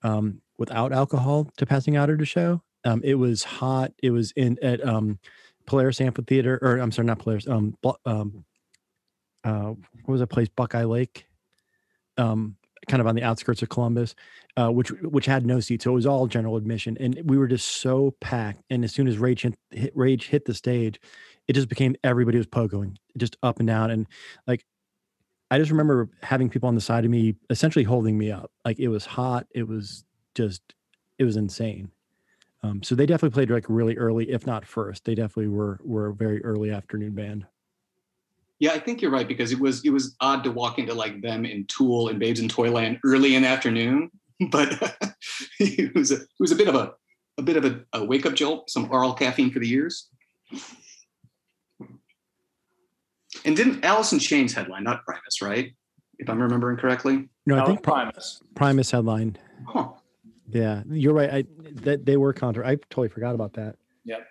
um, without alcohol to passing out at a show. Um, it was hot. It was in at um, Polaris Amphitheater, or I'm sorry, not Polaris. Um, um, uh, what was that place? Buckeye Lake, um, kind of on the outskirts of Columbus, uh, which which had no seats, so it was all general admission, and we were just so packed. And as soon as Rage hit, hit Rage hit the stage, it just became everybody was pogoing just up and down, and like I just remember having people on the side of me essentially holding me up. Like it was hot. It was just it was insane. Um, so they definitely played like really early, if not first. They definitely were were a very early afternoon band. Yeah, I think you're right because it was it was odd to walk into like them in Tool and Babes in Toyland early in the afternoon, but it was a it was a bit of a a bit of a, a wake up jolt, some oral caffeine for the ears. And didn't Alice in Chains headline, not Primus, right? If I'm remembering correctly. No, I think Primus. Primus headline. Huh. Yeah, you're right. I that they were contra. I totally forgot about that. Yep.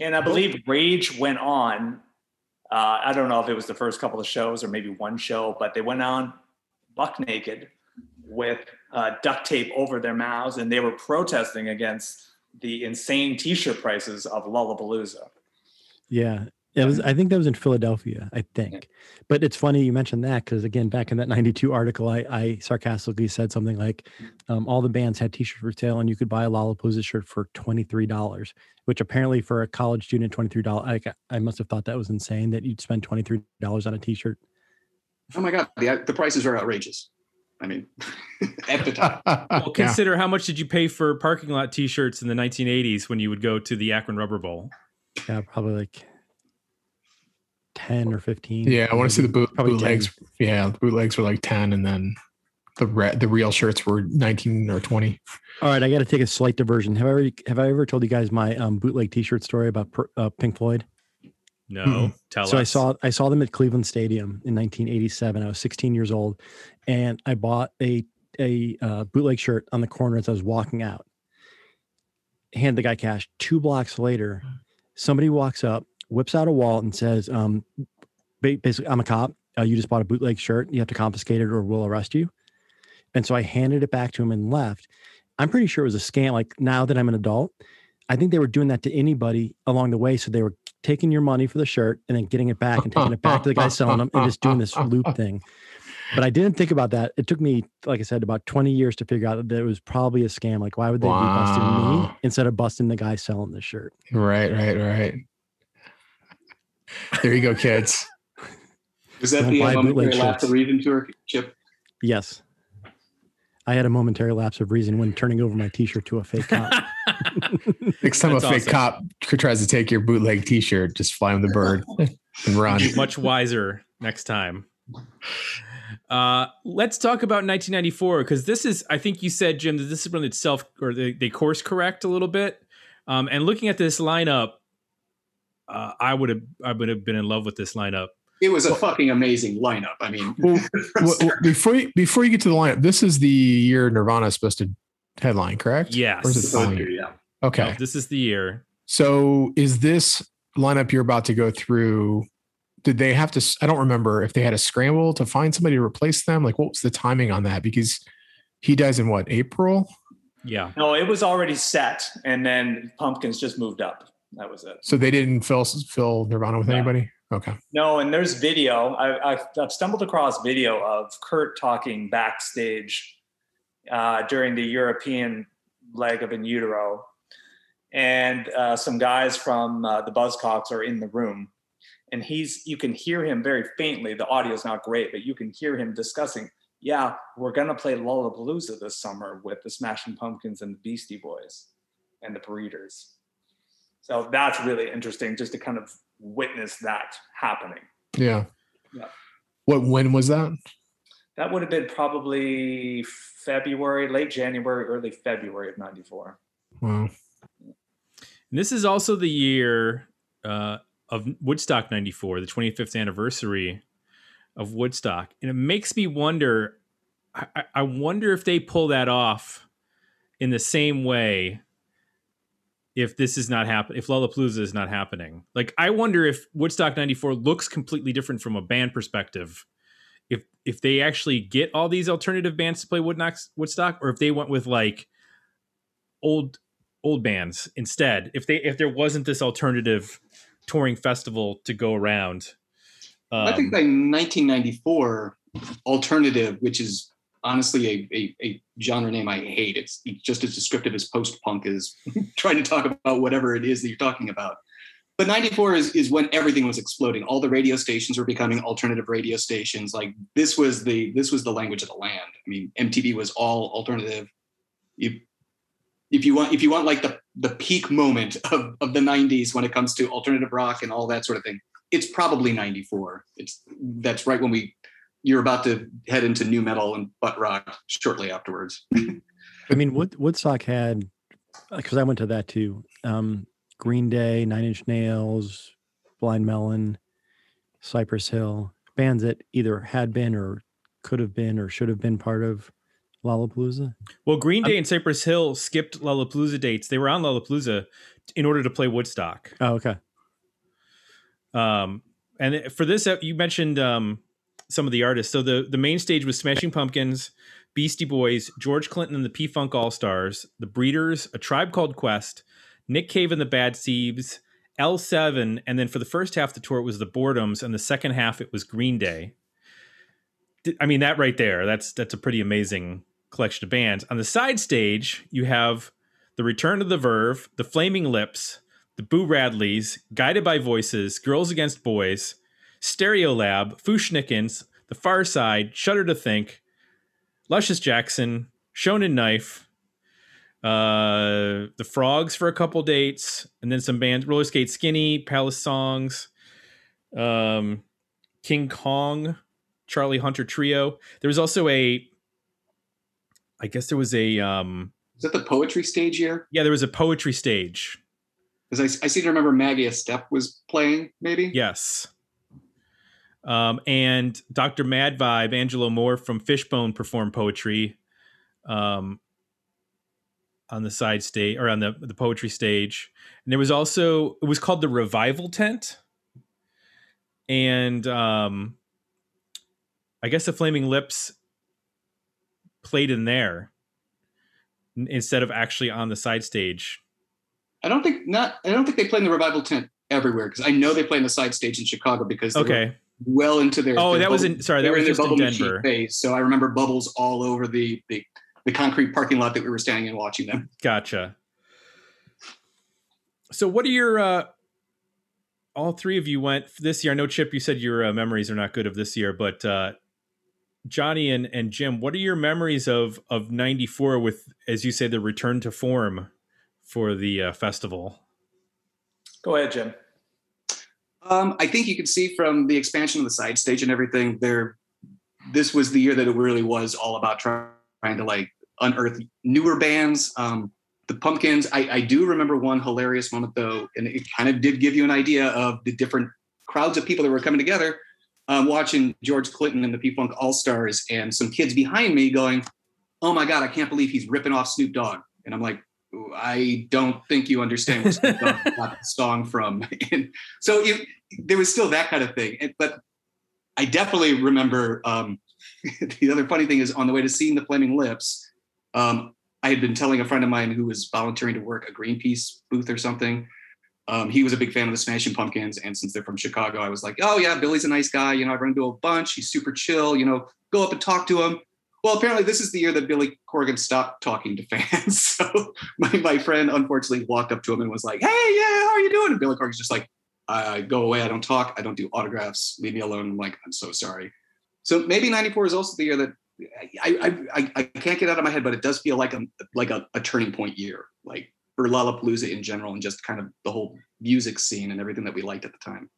And I believe Rage went on. Uh, I don't know if it was the first couple of shows or maybe one show, but they went on buck naked with uh, duct tape over their mouths, and they were protesting against the insane T-shirt prices of Lollapalooza. Yeah. It was I think that was in Philadelphia, I think. But it's funny you mentioned that because again, back in that 92 article, I, I sarcastically said something like um, all the bands had t-shirts for sale and you could buy a Lollapalooza shirt for $23, which apparently for a college student, $23, I, I must have thought that was insane that you'd spend $23 on a t-shirt. Oh my god, the the prices are outrageous. I mean, at the time. Well, Yeah. consider how much did you pay for parking lot T-shirts in the 1980s when you would go to the Akron Rubber Bowl? Yeah, probably like 10 or 15. Yeah, I want to see the boot, Probably bootlegs. Yeah, the bootlegs were like ten, and then the re- the real shirts were nineteen or twenty. All right, I got to take a slight diversion. Have I ever have I ever told you guys my um, bootleg T-shirt story about per- uh, Pink Floyd? No, Mm-mm. tell so us. I saw I saw them at Cleveland Stadium in 1987. I was 16 years old, and I bought a a uh, bootleg shirt on the corner as I was walking out. Hand the guy cash. Two blocks later, somebody walks up, whips out a wallet, and says, um, "Basically, I'm a cop. Uh, you just bought a bootleg shirt. You have to confiscate it, or we'll arrest you." And so I handed it back to him and left. I'm pretty sure it was a scam. Like now that I'm an adult, I think they were doing that to anybody along the way. So they were taking your money for the shirt and then getting it back and taking it back to the guy selling them and just doing this loop thing. But I didn't think about that. It took me, like I said, about 20 years to figure out that it was probably a scam. Like, why would they be busting me instead of busting the guy selling the shirt? Right, right, right. There you go, kids. Was that Don't the buy uh, momentary lapse of shirts. reason tour, Chip? Yes. I had a momentary lapse of reason when turning over my t-shirt to a fake cop. Next time That's a fake awesome. cop tries to take your bootleg T-shirt, just fly him the bird and run. Be much wiser next time. Uh, let's talk about 1994 because this is, I think you said, Jim, that this is when itself or they, they course correct a little bit. Um, and looking at this lineup, uh, I would have I would have been in love with this lineup. It was a fucking amazing lineup. I mean, Well, well, well, before you, before you get to the lineup, this is the year Nirvana is supposed to headline, correct? Yes. Or is it the year? yeah. Okay. No, this is the year. So is this lineup you're about to go through? Did they have to? I don't remember if they had a scramble to find somebody to replace them. Like, what was the timing on that? Because he dies in what April? Yeah. No, it was already set, and then Pumpkins just moved up. That was it. So they didn't fill fill Nirvana with No. anybody. Okay. No, and there's video. I, I've, I've stumbled across video of Kurt talking backstage uh, during the European leg of In Utero, and uh, some guys from uh, the Buzzcocks are in the room, and he's you can hear him very faintly. The audio is not great, but you can hear him discussing. Yeah, we're gonna play Lollapalooza this summer with the Smashing Pumpkins and the Beastie Boys and the Breeders. So that's really interesting, just to kind of witness that happening. Yeah. Yeah. What when was that? That would have been probably February, late January, early February of '94. Wow. And this is also the year uh, of Woodstock 94, the 25th anniversary of Woodstock. And it makes me wonder I, I wonder if they pull that off in the same way if this is not happening, if Lollapalooza is not happening. Like, I wonder if Woodstock 94 looks completely different from a band perspective. If if they actually get all these alternative bands to play Woodstock, or if they went with like old old bands instead if they if there wasn't this alternative touring festival to go around um, i think by 1994 alternative which is honestly a, a, a, genre name i hate. It's just as descriptive as post-punk is trying to talk about whatever it is that you're talking about. But 94 is, is when everything was exploding. All the radio stations were becoming alternative radio stations. Like this was the this was the language of the land. I mean mtv was all alternative. You if you want if you want like the the peak moment of, of the 90s when it comes to alternative rock and all that sort of thing it's probably 94 it's that's right when we you're about to head into nu metal and butt rock shortly afterwards i mean Wood, woodstock had because i went to that too um, green day nine inch nails blind melon cypress hill bands that either had been or could have been or should have been part of Lollapalooza? Well, Green Day and Cypress Hill skipped Lollapalooza dates. They were on Lollapalooza in order to play Woodstock. Oh, okay. Um, and for this, you mentioned um, some of the artists. So the the main stage was Smashing Pumpkins, Beastie Boys, George Clinton and the P Funk All Stars, The Breeders, A Tribe Called Quest, Nick Cave and the Bad Seeds, L7, and then for the first half of the tour it was the Boredoms, and the second half it was Green Day. I mean that right there. That's that's a pretty amazing collection of bands. On the side stage, you have the Return of the Verve, the Flaming Lips, the Boo Radleys, Guided by Voices, Girls Against Boys, Stereolab, Fu-Schnickens, The Pharcyde, Shudder to Think, Luscious Jackson, Shonen Knife, uh, the Frogs for a couple dates, and then some bands: Roller Skate Skinny, Palace Songs, um, King Kong, Charlie Hunter Trio. There was also a I guess there was a. Um, Is that the poetry stage year? Yeah, there was a poetry stage. Because I, I seem to remember Maggie Estep was playing, maybe. Yes. Um, and Dr. Mad Vibe, Angelo Moore from Fishbone performed poetry um, on the side stage or on the, the poetry stage. And there was also, it was called the Revival Tent. And um, I guess the Flaming Lips played in there instead of actually on the side stage. I don't think not. I don't think they play in the revival tent everywhere because I know they play in the side stage in Chicago because okay, well into their oh their that was in sorry that was just in Denver. Phase, so I remember bubbles all over the, the the concrete parking lot that we were standing in watching them. Gotcha. So what are your uh all three of you went this year? I know Chip, you said your uh, memories are not good of this year, but uh Johnny and, and Jim, what are your memories of of '94 with, as you say, the return to form for the uh, festival? Go ahead, Jim. Um, I think you can see from the expansion of the side stage and everything there. This was the year that it really was all about trying, to like unearth newer bands. Um, the Pumpkins. I, I do remember one hilarious moment though, and it kind of did give you an idea of the different crowds of people that were coming together um, watching George Clinton and the P Funk All Stars, and some kids behind me going, "Oh my God, I can't believe he's ripping off Snoop Dogg," and I'm like. I don't think you understand where Snoop got the song from. And so it, there was still that kind of thing. But I definitely remember um, the other funny thing is on the way to seeing the Flaming Lips, um, I had been telling a friend of mine who was volunteering to work a Greenpeace booth or something um, he was a big fan of the Smashing Pumpkins, and since they're from Chicago, I was like, "Oh yeah, Billy's a nice guy. You know, I've run into a bunch. He's super chill. You know, go up and talk to him." Well, apparently, this is the year that Billy Corgan stopped talking to fans. so my, my friend unfortunately walked up to him and was like, "Hey, yeah, how are you doing?" And Billy Corgan's just like, "I go away. I don't talk. I don't do autographs. Leave me alone." I'm like, "I'm so sorry." So maybe '94 is also the year that I, I I, can't get out of my head, but it does feel like a like a, a turning point year. Like for Lollapalooza in general and just kind of the whole music scene and everything that we liked at the time.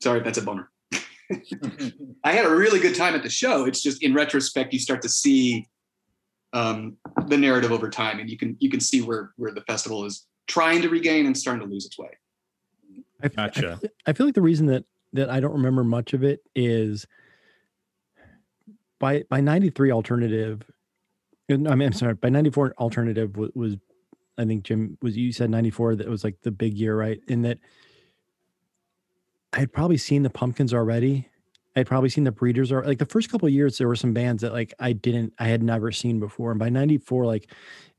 sorry, that's a bummer. I had a really good time at the show. It's just in retrospect, you start to see um, the narrative over time, and you can you can see where where the festival is trying to regain and starting to lose its way. I, Gotcha. I, I feel like the reason that that I don't remember much of it is by by 93 alternative uh, I mean I'm sorry by 94 alternative was, was I think Jim was you said 94 that was like the big year right in that I had probably seen the pumpkins already I'd probably seen the breeders like the first couple of years there were some bands that like I didn't I had never seen before and by 94 like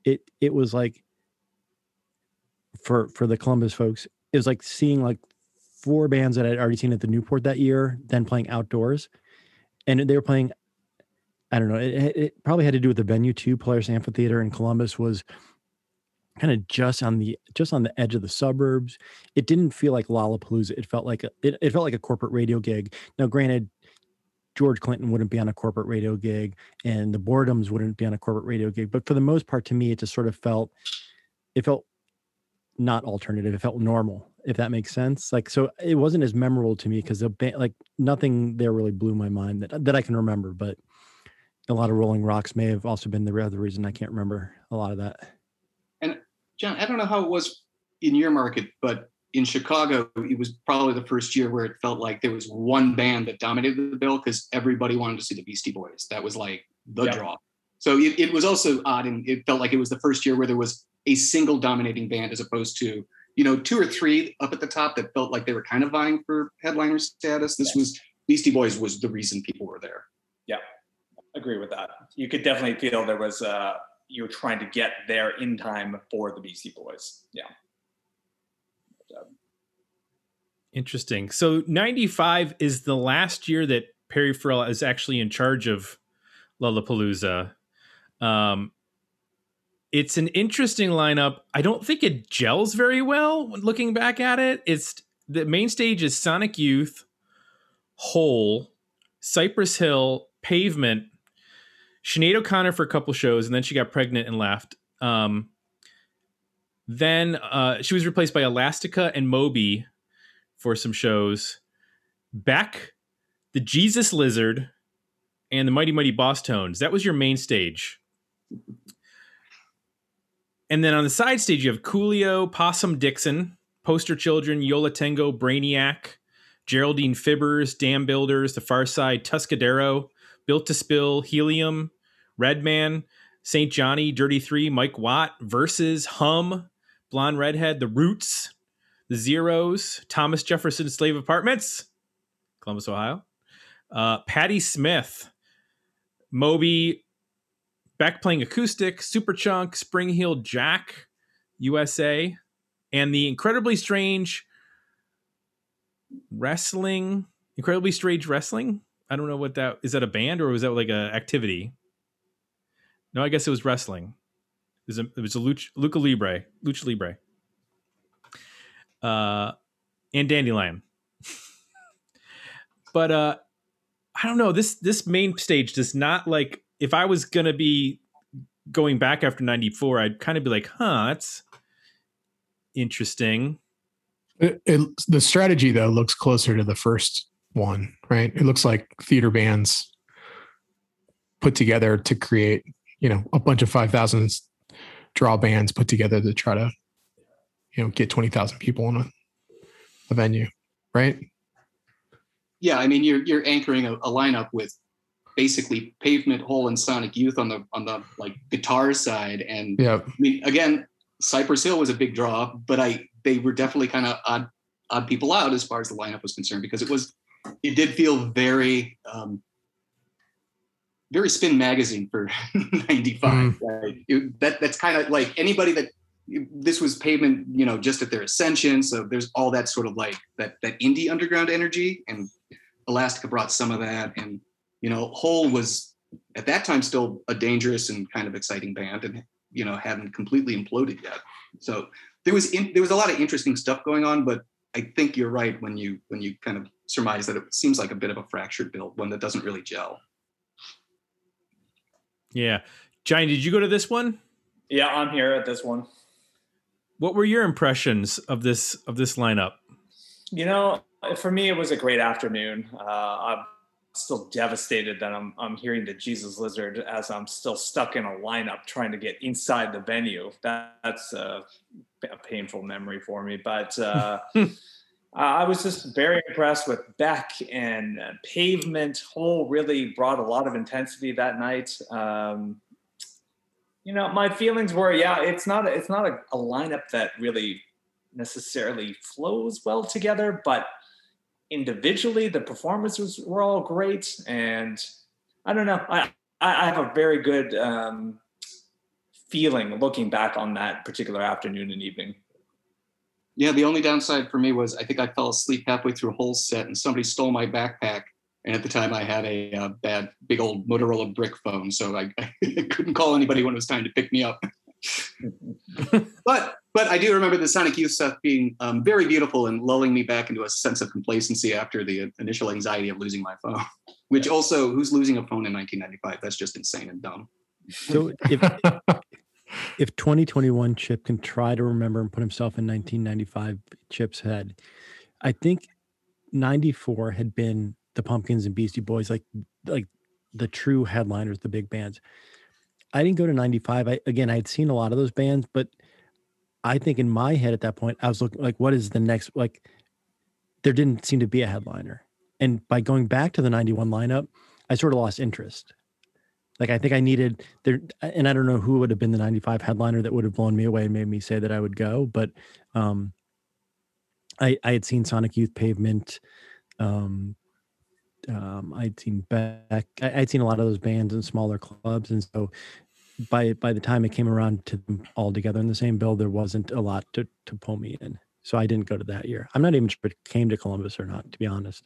it it was like for for the Columbus folks it was like seeing like four bands that I'd already seen at the Newport that year, then playing outdoors, and they were playing. I don't know. It, it probably had to do with the venue too. Polaris Amphitheater in Columbus was kind of just on the just on the edge of the suburbs. It didn't feel like Lollapalooza. It felt like a it, it felt like a corporate radio gig. Now, granted, George Clinton wouldn't be on a corporate radio gig, and the Boredoms wouldn't be on a corporate radio gig. But for the most part, to me, it just sort of felt it felt not alternative. It felt normal, if that makes sense. Like so, it wasn't as memorable to me because the band, like nothing there really blew my mind that that I can remember. But a lot of Rolling Rocks may have also been the other reason I can't remember a lot of that. John, I don't know how it was in your market, but in Chicago, it was probably the first year where it felt like there was one band that dominated the bill because everybody wanted to see the Beastie Boys. That was like the Yeah. draw. So it, it was also odd, and it felt like it was the first year where there was a single dominating band as opposed to you know two or three up at the top that felt like they were kind of vying for headliner status. This was Beastie Boys was the reason people were there. Yeah, agree with that. You could definitely feel there was uh you were trying to get there in time for the Beastie Boys. Yeah. Interesting. So 95 is the last year that Perry Farrell is actually in charge of Lollapalooza. Um, it's an interesting lineup. I don't think it gels very well looking back at it. It's the main stage is Sonic Youth, Hole, Cypress Hill, Pavement, Sinead O'Connor for a couple shows, and then she got pregnant and left. Um, then uh, she was replaced by Elastica and Moby for some shows. Beck, the Jesus Lizard, and the Mighty Mighty Bosstones. That was your main stage. And then on the side stage, you have Coolio, Possum Dixon, Poster Children, Yo La Tengo, Brainiac, Geraldine Fibbers, Dambuilders, The Pharcyde, Tuscadero, Built to Spill, Helium, Redman, St. Johnny, Dirty Three, Mike Watt, Versus, Hum, Blonde Redhead, The Roots, The Zeros, Thomas Jefferson Slave Apartments, Columbus, Ohio, uh, Patti Smith, Moby, Beck playing acoustic, Superchunk, Spring Heel Jack, USA, and the incredibly strange wrestling, incredibly strange wrestling. I don't know what that is. That a band or was that like a activity? No, I guess it was wrestling. It was a, it was a lucha, lucha libre, lucha libre, uh, and dandelion. but uh, I don't know. This this main stage does not like. If I was gonna be going back after '94, I'd kind of be like, "Huh, that's interesting." It, it, the strategy though looks closer to the first one, right? It looks like theater bands put together to create, you know, a bunch of five thousands draw bands put together to try to, you know, get twenty thousand people in a, a venue, right? Yeah, I mean you're you're anchoring a, a lineup with basically Pavement, Hole, and Sonic Youth on the on the like guitar side, and Yeah, I mean, again, Cypress Hill was a big draw, but I they were definitely kind of odd odd people out as far as the lineup was concerned because it was it did feel very um, very spin magazine for 95 mm. right? It- that that's kind of like anybody that this was pavement you know just at their ascension so there's all that sort of like that that indie underground energy and elastica brought some of that and you know hole was at that time still a dangerous and kind of exciting band and you know hadn't completely imploded yet. So there was in, there was a lot of interesting stuff going on but i think you're right when you when you kind of surmise that it seems like a bit of a fractured build one that doesn't really gel Yeah, Johnny, did you go to this one? Yeah, I'm here at this one. What were your impressions of this of this lineup? You know, For me, it was a great afternoon. Uh, I'm still devastated that I'm I'm hearing the Jesus Lizard as I'm still stuck in a lineup trying to get inside the venue. That, that's a, a painful memory for me. But uh, I was just very impressed with Beck and uh, Pavement. Hole really brought a lot of intensity that night. Um, you know, my feelings were, yeah, it's not it's not a, a lineup that really necessarily flows well together, but individually the performances were all great and i don't know i i have a very good um, feeling looking back on that particular afternoon and evening yeah the only downside for me was i think i fell asleep halfway through a Hole set and somebody stole my backpack and at the time i had a, uh, bad big old motorola brick phone so I, I couldn't call anybody when it was time to pick me up but but I do remember the Sonic Youth stuff being um, very beautiful and lulling me back into a sense of complacency after the initial anxiety of losing my phone. Which also, who's losing a phone in 1995? That's just insane and dumb. So if if 2021 Chip can try to remember and put himself in 1995 Chip's head, I think 94 had been the Pumpkins and Beastie Boys, like like the true headliners, the big bands. I didn't go to 95. I again I had seen a lot of those bands, but I think in my head at that point, I was looking like, what is the next like there didn't seem to be a headliner. And by going back to the 91 lineup, I sort of lost interest. Like I think I needed there and I don't know who would have been the 95 headliner that would have blown me away and made me say that I would go, but um I I had seen Sonic Youth Pavement um um, I'd seen Beck. I, would seen a lot of those bands in smaller clubs, and so by by the time it came around to them all together in the same bill, there wasn't a lot to to pull me in. So I didn't go to that year. I'm not even sure it came to Columbus or not, to be honest.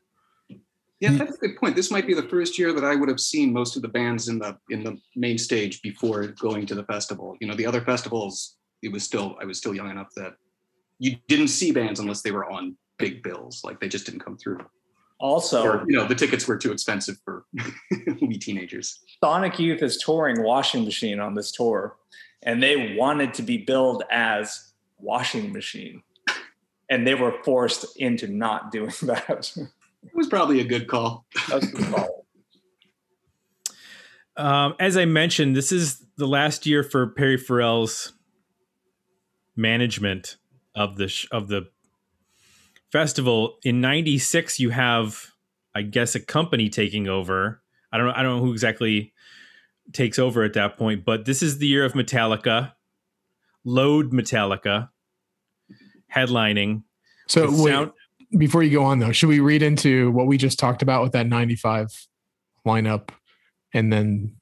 Yeah, that's a good point. This might be the first year that I would have seen most of the bands in the in the main stage before going to the festival. You know, the other festivals, it was still I was still young enough that you didn't see bands unless they were on big bills. Like they just didn't come through. Also, or, you know, the tickets were too expensive for we teenagers. Sonic Youth is touring Washing Machine on this tour, and they wanted to be billed as Washing Machine, and they were forced into not doing that. It was probably a good call. That was a good call. Um, as I mentioned, this is the last year for Perry Farrell's management of the sh- of the festival in 96 you have i guess a company taking over i don't know i don't know who exactly takes over at that point but this is the year of metallica load metallica headlining so wait, sound- before you go on though should we read into what we just talked about with that 95 lineup and then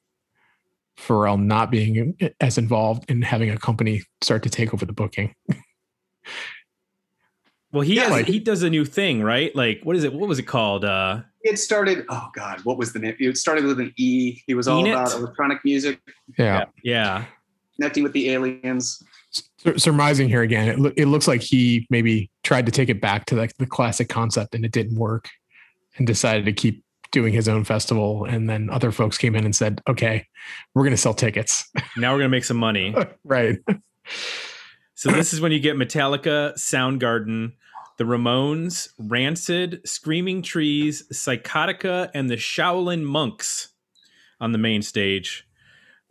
Farrell not being as involved in having a company start to take over the booking Well, he yeah, has, like, he does a new thing, right? Like, what is it? What was it called? Uh, it started. Oh God, what was the name? It started with an E. He was all ENIT? about electronic music. Yeah, yeah, connecting with the aliens. Surmising here again, it, lo- it looks like he maybe tried to take it back to like the classic concept, and it didn't work, and decided to keep doing his own festival. And then other folks came in and said, "Okay, we're going to sell tickets. Now we're going to make some money." right. So this is when you get Metallica, Soundgarden, the Ramones, Rancid, Screaming Trees, Psychotica, and the Shaolin Monks on the main stage.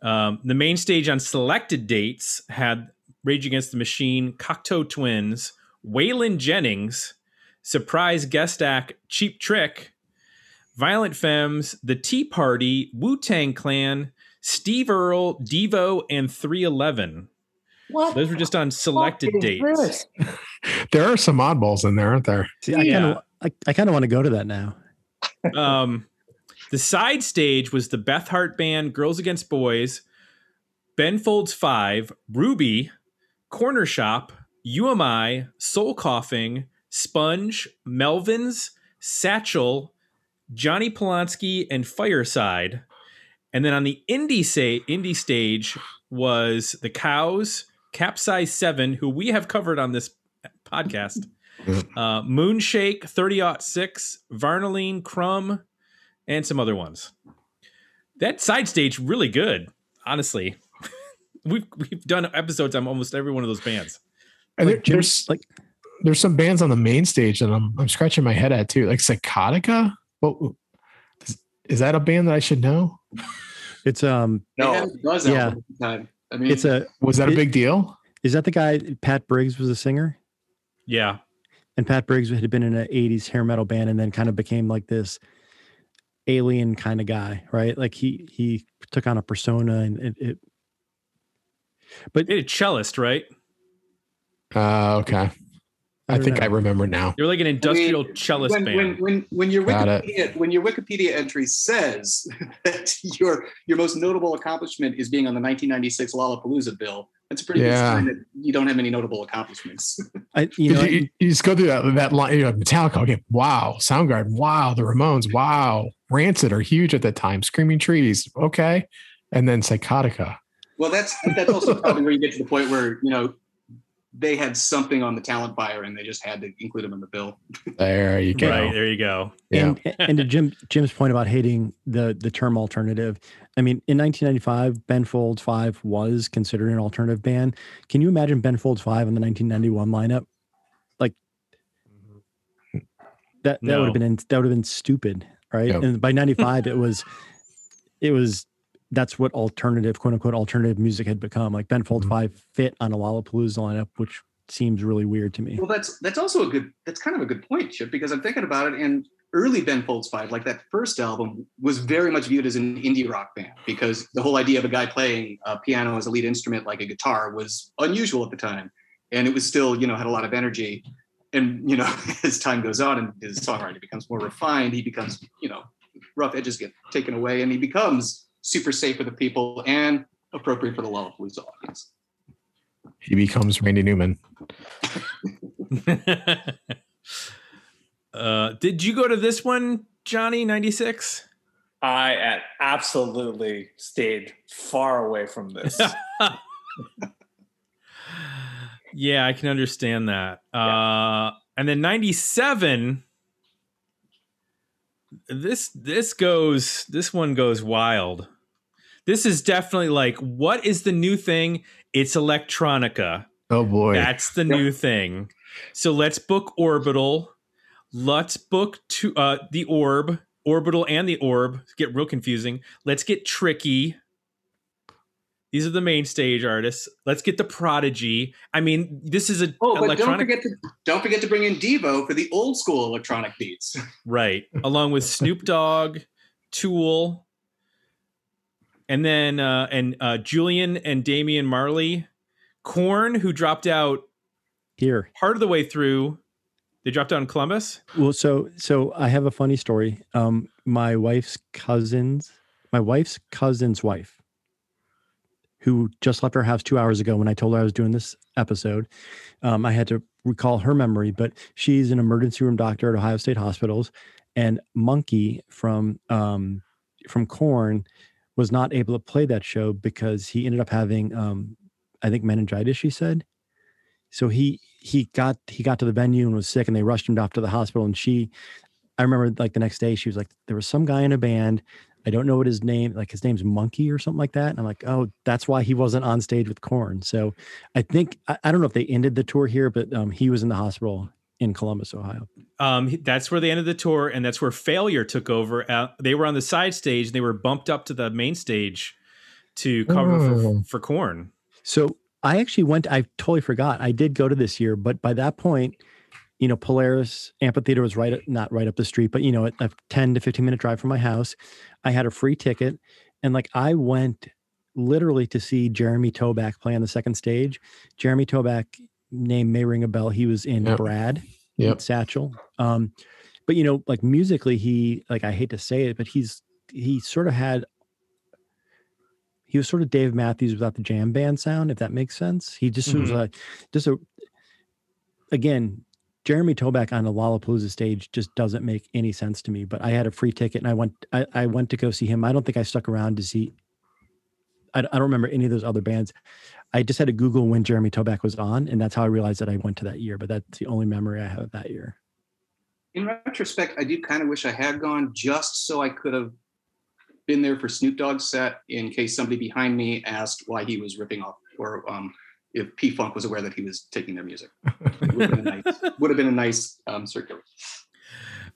Um, the main stage on selected dates had Rage Against the Machine, Cocteau Twins, Waylon Jennings, surprise guest act Cheap Trick, Violent Femmes, The Tea Party, Wu Tang Clan, Steve Earle, Devo, and 311. What? Those were just on selected dates. there are some oddballs in there, aren't there? See, I yeah. kind of I, I kind of want to go to that now. um, the side stage was the Beth Hart band, Girls Against Boys, Ben Folds Five, Ruby, Cornershop, UMI, Soul Coughing, Sponge, Melvins, Satchel, Jonny Polonsky, and Fireside. And then on the indie say indie stage was the Cows, Capsize Seven, who we have covered on this podcast, uh, Moonshake, 30 6, Varnaline, Crumb, and some other ones. That side stage really good, honestly. We've we've done episodes on almost every one of those bands. And like, there's like there's some bands on the main stage that I'm I'm scratching my head at too, like Psychotica. What is, is that a band that I should know? It's um, No. had a Yeah. album at the time. I mean, it's a. Was that a It- big deal? Is that the guy? Pat Briggs was a singer, Yeah. and Pat Briggs had been in an '80s hair metal band, and then kind of became like this alien kind of guy, right? Like he he took on a persona, and it. it but a cellist, right? Uh, okay. I, don't think know. I remember now. You're like an industrial mean, cellist when, band. when when when your Got it. Wikipedia when your Wikipedia entry says that your your most notable accomplishment is being on the 1996 Lollapalooza bill, that's a pretty good Yeah. sign that you don't have any notable accomplishments. I, you know, you, you just go through that that line. You know, Metallica. Okay, wow. Soundgarden. Wow. The Ramones. Wow. Rancid are huge at that time. Screaming Trees. Okay, and then Psychotica. Well, that's that's also probably where you get to the point where you know they had something on the talent buyer and they just had to include them in the bill. There you go. Right, there you go. Yeah. And and to Jim Jim's point about hating the the term alternative, I mean, in 1995, Ben Folds Five was considered an alternative band. Can you imagine Ben Folds Five in the 1991 lineup? Like that that would have been that would have been stupid, right? Yep. And by 95, it was it was that's what alternative quote unquote alternative music had become. Like Ben Folds Mhm. Five fit on a Lollapalooza lineup, which seems really weird to me. Well, that's that's also a good that's kind of a good point, Chip, because I'm thinking about it. And early Ben Folds Five, like that first album, was very much viewed as an indie rock band because the whole idea of a guy playing a piano as a lead instrument like a guitar was unusual at the time, and it was still you know had a lot of energy. And you know, as time goes on and his songwriting becomes more refined, he becomes you know rough edges get taken away, and he becomes super safe for the people and appropriate for the law Lollapalooza audience. He becomes Randy Newman. uh, did you go to this one, Johnny? Ninety six. I at absolutely stayed far away from this. yeah, I can understand that. Uh, and then ninety seven. This this goes this one goes wild. This is definitely like what is the new thing? It's electronica. Oh boy. That's the new thing. So let's book Orbital. Let's book to uh the Orb, Orbital and the Orb. Get real confusing. Let's get Tricky. These are the main stage artists. Let's get the Prodigy. I mean, this is a Oh, but don't forget to don't forget to bring in Devo for the old school electronic beats. right, along with Snoop Dogg, Tool, and then uh and uh Julian and Damian Marley, Korn, who dropped out Here, part of the way through. They dropped out in Columbus. Well, so so I have a funny story. Um, my wife's cousins, my wife's cousin's wife, who just left our house two hours ago when I told her I was doing this episode. Um, I had to recall her memory, but she's an emergency room doctor at Ohio State Hospitals, and Munky from um, from Korn was not able to play that show because he ended up having, um, I think, meningitis. She said, so he he got he got to the venue and was sick and they rushed him off to the hospital. And she i remember like the next day she was like there was some guy in a band. I don't know what his name like his name's monkey or something like that. And i'm like oh that's why he wasn't on stage with Korn so i think i, I don't know if they ended the tour here but um, he was in the hospital in columbus ohio Um, that's where they ended the tour, and that's where Failure took over. Uh, they were on the side stage. and They were bumped up to the main stage to cover Oh. for, for Korn. So I actually went, I totally forgot. I did go to this year, but by that point, you know, Polaris Amphitheater was right, not right up the street, but you know, a 10 to 15 minute drive from my house. I had a free ticket and like I went literally to see Jeremy Toback play on the second stage. Jeremy Toback name may ring a bell. He was in Yep. Brad, Yep. Satchel. Um, but you know, like musically, he like I hate to say it, but he's he sort of had he was sort of Dave Matthews without the jam band sound, if that makes sense. He just was a just a again, Jeremy Toback on a Lollapalooza stage just doesn't make any sense to me. But I had a free ticket and I went I, I went to go see him. I don't think I stuck around to see I, I don't remember any of those other bands. I just had to Google when Jeremy Toback was on, and that's how I realized that I went to that year. But that's the only memory I have of that year. In retrospect, I do kind of wish I had gone just so I could have been there for Snoop Dogg's set in case somebody behind me asked why he was ripping off or um, if P Funk was aware that he was taking their music. It would have been a nice, would have been a nice um, circular.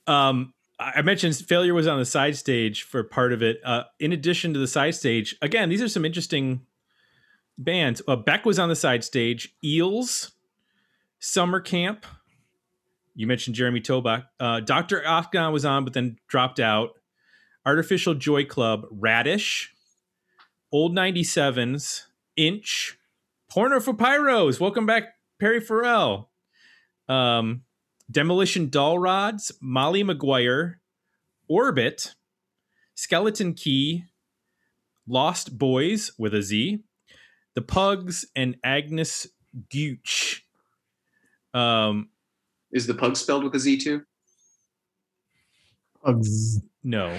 Um, I I mentioned failure was on the side stage for part of it. Uh, in addition to the side stage, again, these are some interesting bands. Uh, Beck was on the side stage. Eels, Summer Camp. You mentioned Jeremy Toback. Uh, Dr. Afghan was on, but then dropped out. Artificial Joy Club, Radish, Old 97s, Inch, Porno for Pyros. Welcome back, Perry Farrell. Um, Demolition Doll Rods, Molly Maguire, Orbit, Skeleton Key, Lost Boys with a Z, The Pugs, and Agnes Gooch. Um, Is the pug spelled with a Z too? Ugh. no,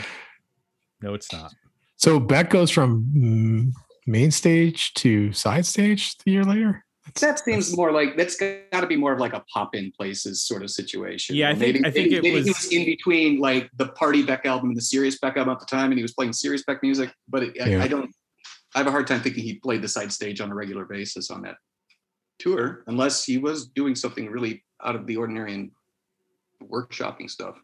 no, it's not. So Beck goes from main stage to side stage the year later. That seems more like that's got to be more of like a pop in places sort of situation. Yeah, I think- maybe, I think maybe, it maybe he was- was in between like the party Beck album and the serious Beck album at the time, and he was playing serious Beck music. But it, Yeah. I, I don't. I have a hard time thinking he played the side stage on a regular basis on that tour, unless he was doing something really out of the ordinary and workshopping stuff.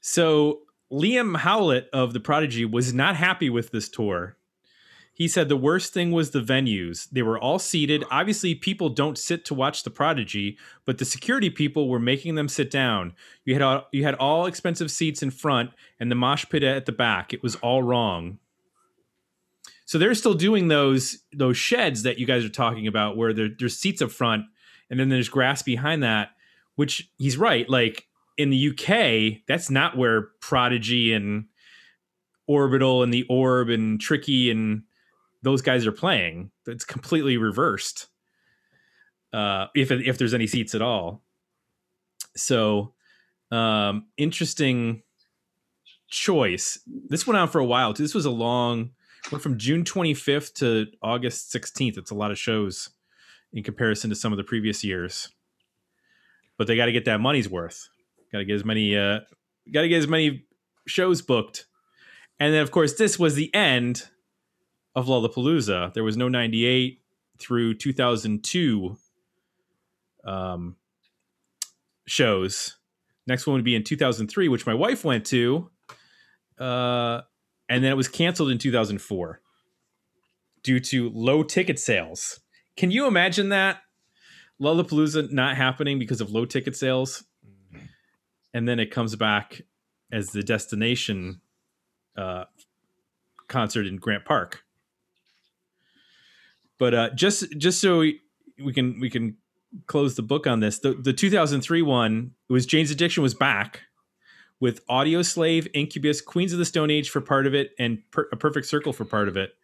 So Liam Howlett of the Prodigy was not happy with this tour. He said the worst thing was the venues. They were all seated. Obviously, people don't sit to watch the Prodigy, but the security people were making them sit down. You had all, you had all expensive seats in front and the mosh pit at the back. It was all wrong. So they're still doing those those sheds that you guys are talking about, where there, there's seats up front and then there's grass behind that. Which he's right. Like in the UK, that's not where Prodigy and Orbital and the Orb and Tricky and those guys are playing. It's completely reversed. Uh, if if there's any seats at all. So, um, interesting choice. This went on for a while. too. This was a long went from June 25th to August 16th. It's a lot of shows in comparison to some of the previous years. But they got to get that money's worth. Got to get as many uh got to get as many shows booked. And then of course this was the end of Lollapalooza. There was no 98 through 2002 um shows. Next one would be in 2003 which my wife went to. Uh and then it was canceled in 2004 due to low ticket sales. Can you imagine that? Lollapalooza not happening because of low ticket sales, and then it comes back as the destination uh, concert in Grant Park. But uh, just just so we, we can we can close the book on this, the the 2003 one it was Jane's Addiction was back with Audioslave, Incubus, Queens of the Stone Age for part of it, and per- a Perfect Circle for part of it.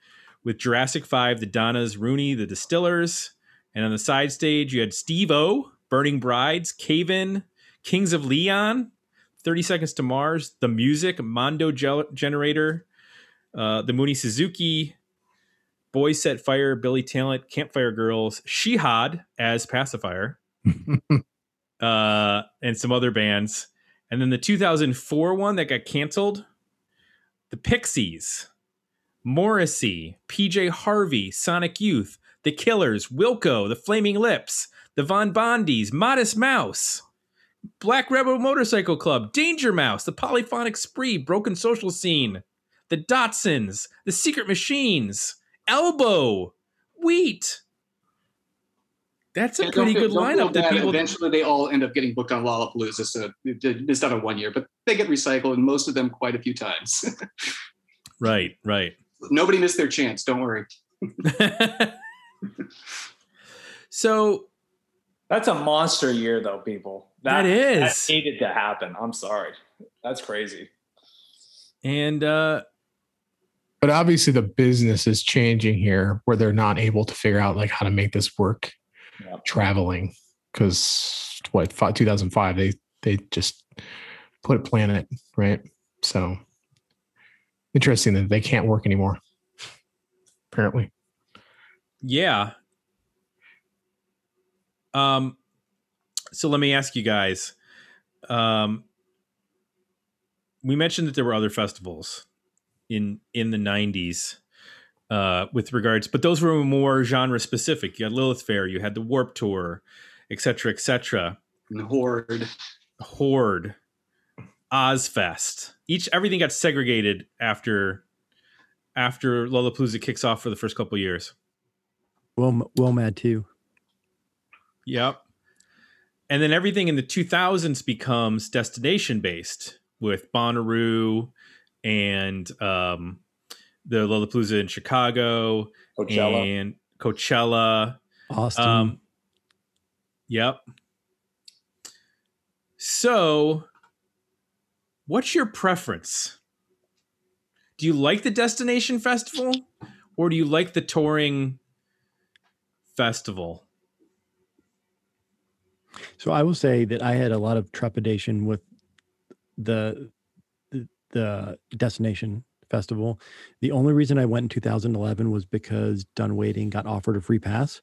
With Jurassic Five, the Donnas, Rooney, the Distillers, and on the side stage, you had Steve O, Burning Brides, Cave In, Kings of Leon, 30 Seconds to Mars, The Music, Mondo Gel- Generator, uh, The Mooney Suzuki, Boysetsfire, Billy Talent, Campfire Girls, Shihad as Pacifier, uh, and some other bands. And then the 2004 one that got canceled, The Pixies, Morrissey, PJ Harvey, Sonic Youth, The Killers, Wilco, The Flaming Lips, The Von Bondies, Modest Mouse, Black Rebel Motorcycle Club, Danger Mouse, The Polyphonic Spree, Broken Social Scene, The Datsuns, The Secret Machines, Elbow, Wheat. That's a Yeah, pretty good feel- don't lineup that bad. people. eventually they all end up getting booked on Lollapalooza. So it- it missed out on one year, but they get recycled, and most of them quite a few times. Right, right. Nobody missed their chance. Don't worry. so That's a monster year, though, people. That is. That needed to happen. I'm sorry. That's crazy. and uh But obviously the business is changing here where they're not able to figure out like how to make this work Traveling. Cause what fi- 2005, they they just put a planet right? So interesting that they can't work anymore. Apparently. Yeah. Um so let me ask you guys. Um we mentioned that there were other festivals in in the 90s. Uh, with regards, but those were more genre specific. You had Lilith Fair, you had the Warped Tour, etc., etc. And Horde. Horde, Ozzfest. Each everything got segregated after after Lollapalooza kicks off for the first couple years. Well, well, mad too. Yep. And then everything in the 2000s becomes destination based with Bonnaroo and um, the Lollapalooza in Chicago Coachella. and Coachella. Austin. Um, yep. So, what's your preference? Do you like the destination festival or do you like the touring festival? So I will say that I had a lot of trepidation with the the, the destination festival. The only reason I went in 2011 was because Done Waiting got offered a free pass,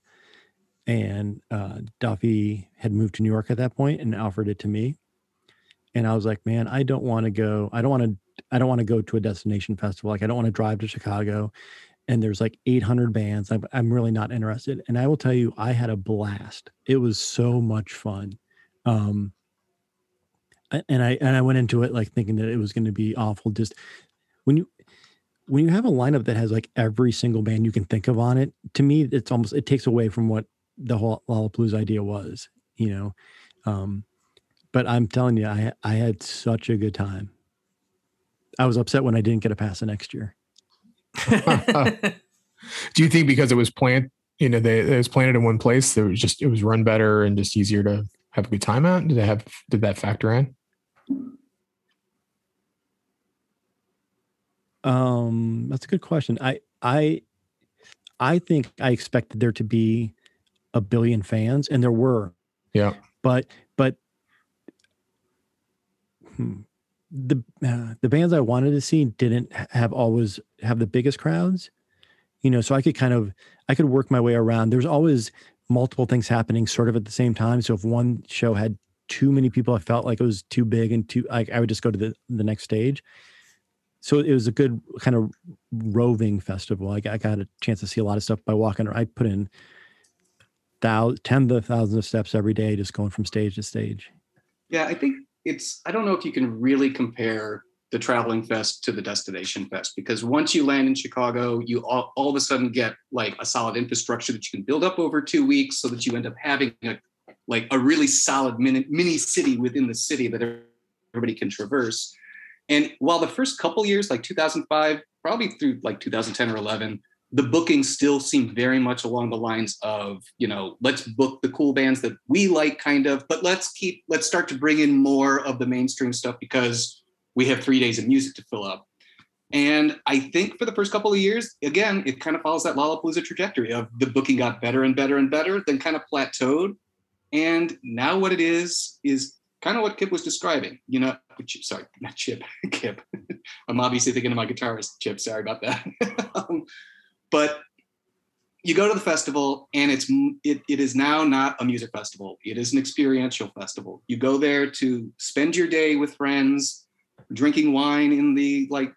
and uh, Duffy had moved to New York at that point and offered it to me. And I was like, man, I don't want to go. I don't want to. I don't want to go to a destination festival. Like I don't want to drive to Chicago, and there's like 800 bands. I'm, I'm really not interested. And I will tell you, I had a blast. It was so much fun. Um, and I and I went into it like thinking that it was going to be awful. Just when you when you have a lineup that has like every single band you can think of on it, to me, it's almost it takes away from what the whole Lollapalooza idea was. You know, um, but I'm telling you, I I had such a good time. I was upset when I didn't get a pass the next year. Do you think because it was plant, you know, they it was planted in one place, there was just it was run better and just easier to have a good time at? Did they have did that factor in? Um, that's a good question. I I I think I expected there to be a billion fans, and there were, Yeah. but but hmm, the uh, the bands I wanted to see didn't have always have the biggest crowds, you know. So I could kind of I could work my way around. There's always multiple things happening sort of at the same time. So if one show had too many people, I felt like it was too big and too. I, I would just go to the the next stage. So it was a good kind of roving festival. I, got- I got a chance to see a lot of stuff by walking. I put in thou tens of thousands of steps every day, just going from stage to stage. Yeah, I think it's, I don't know if you can really compare the traveling fest to the destination fest because once you land in Chicago, you all, all of a sudden get like a solid infrastructure that you can build up over two weeks so that you end up having a, like a really solid mini, mini city within the city that everybody can traverse. And while the first couple years, like 2005, probably through like 2010 or 11, the bookings still seemed very much along the lines of, you know, let's book the cool bands that we like, kind of, but let's keep, let's start to bring in more of the mainstream stuff because we have three days of music to fill up. And I think for the first couple of years, again, it kind of follows that Lollapalooza trajectory of the booking got better and better and better, then kind of plateaued. And now what it is, is kind of what Kip was describing. You know, sorry, not Chip, Kip. I'm obviously thinking of my guitarist, Chip. Sorry about that. um, but you go to the festival and it's it, it is now not a music festival it is an experiential festival you go there to spend your day with friends drinking wine in the like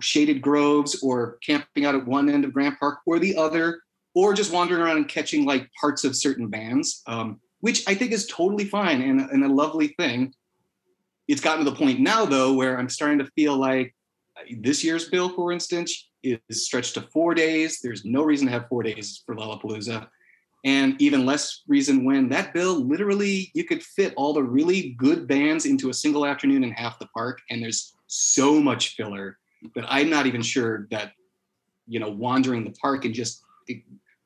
shaded groves or camping out at one end of grant park or the other or just wandering around and catching like parts of certain bands um, which i think is totally fine and, and a lovely thing it's gotten to the point now though where i'm starting to feel like uh, this year's bill for instance is stretched to four days. There's no reason to have four days for Lollapalooza. And even less reason when that bill literally you could fit all the really good bands into a single afternoon in half the park. And there's so much filler that I'm not even sure that, you know, wandering the park and just,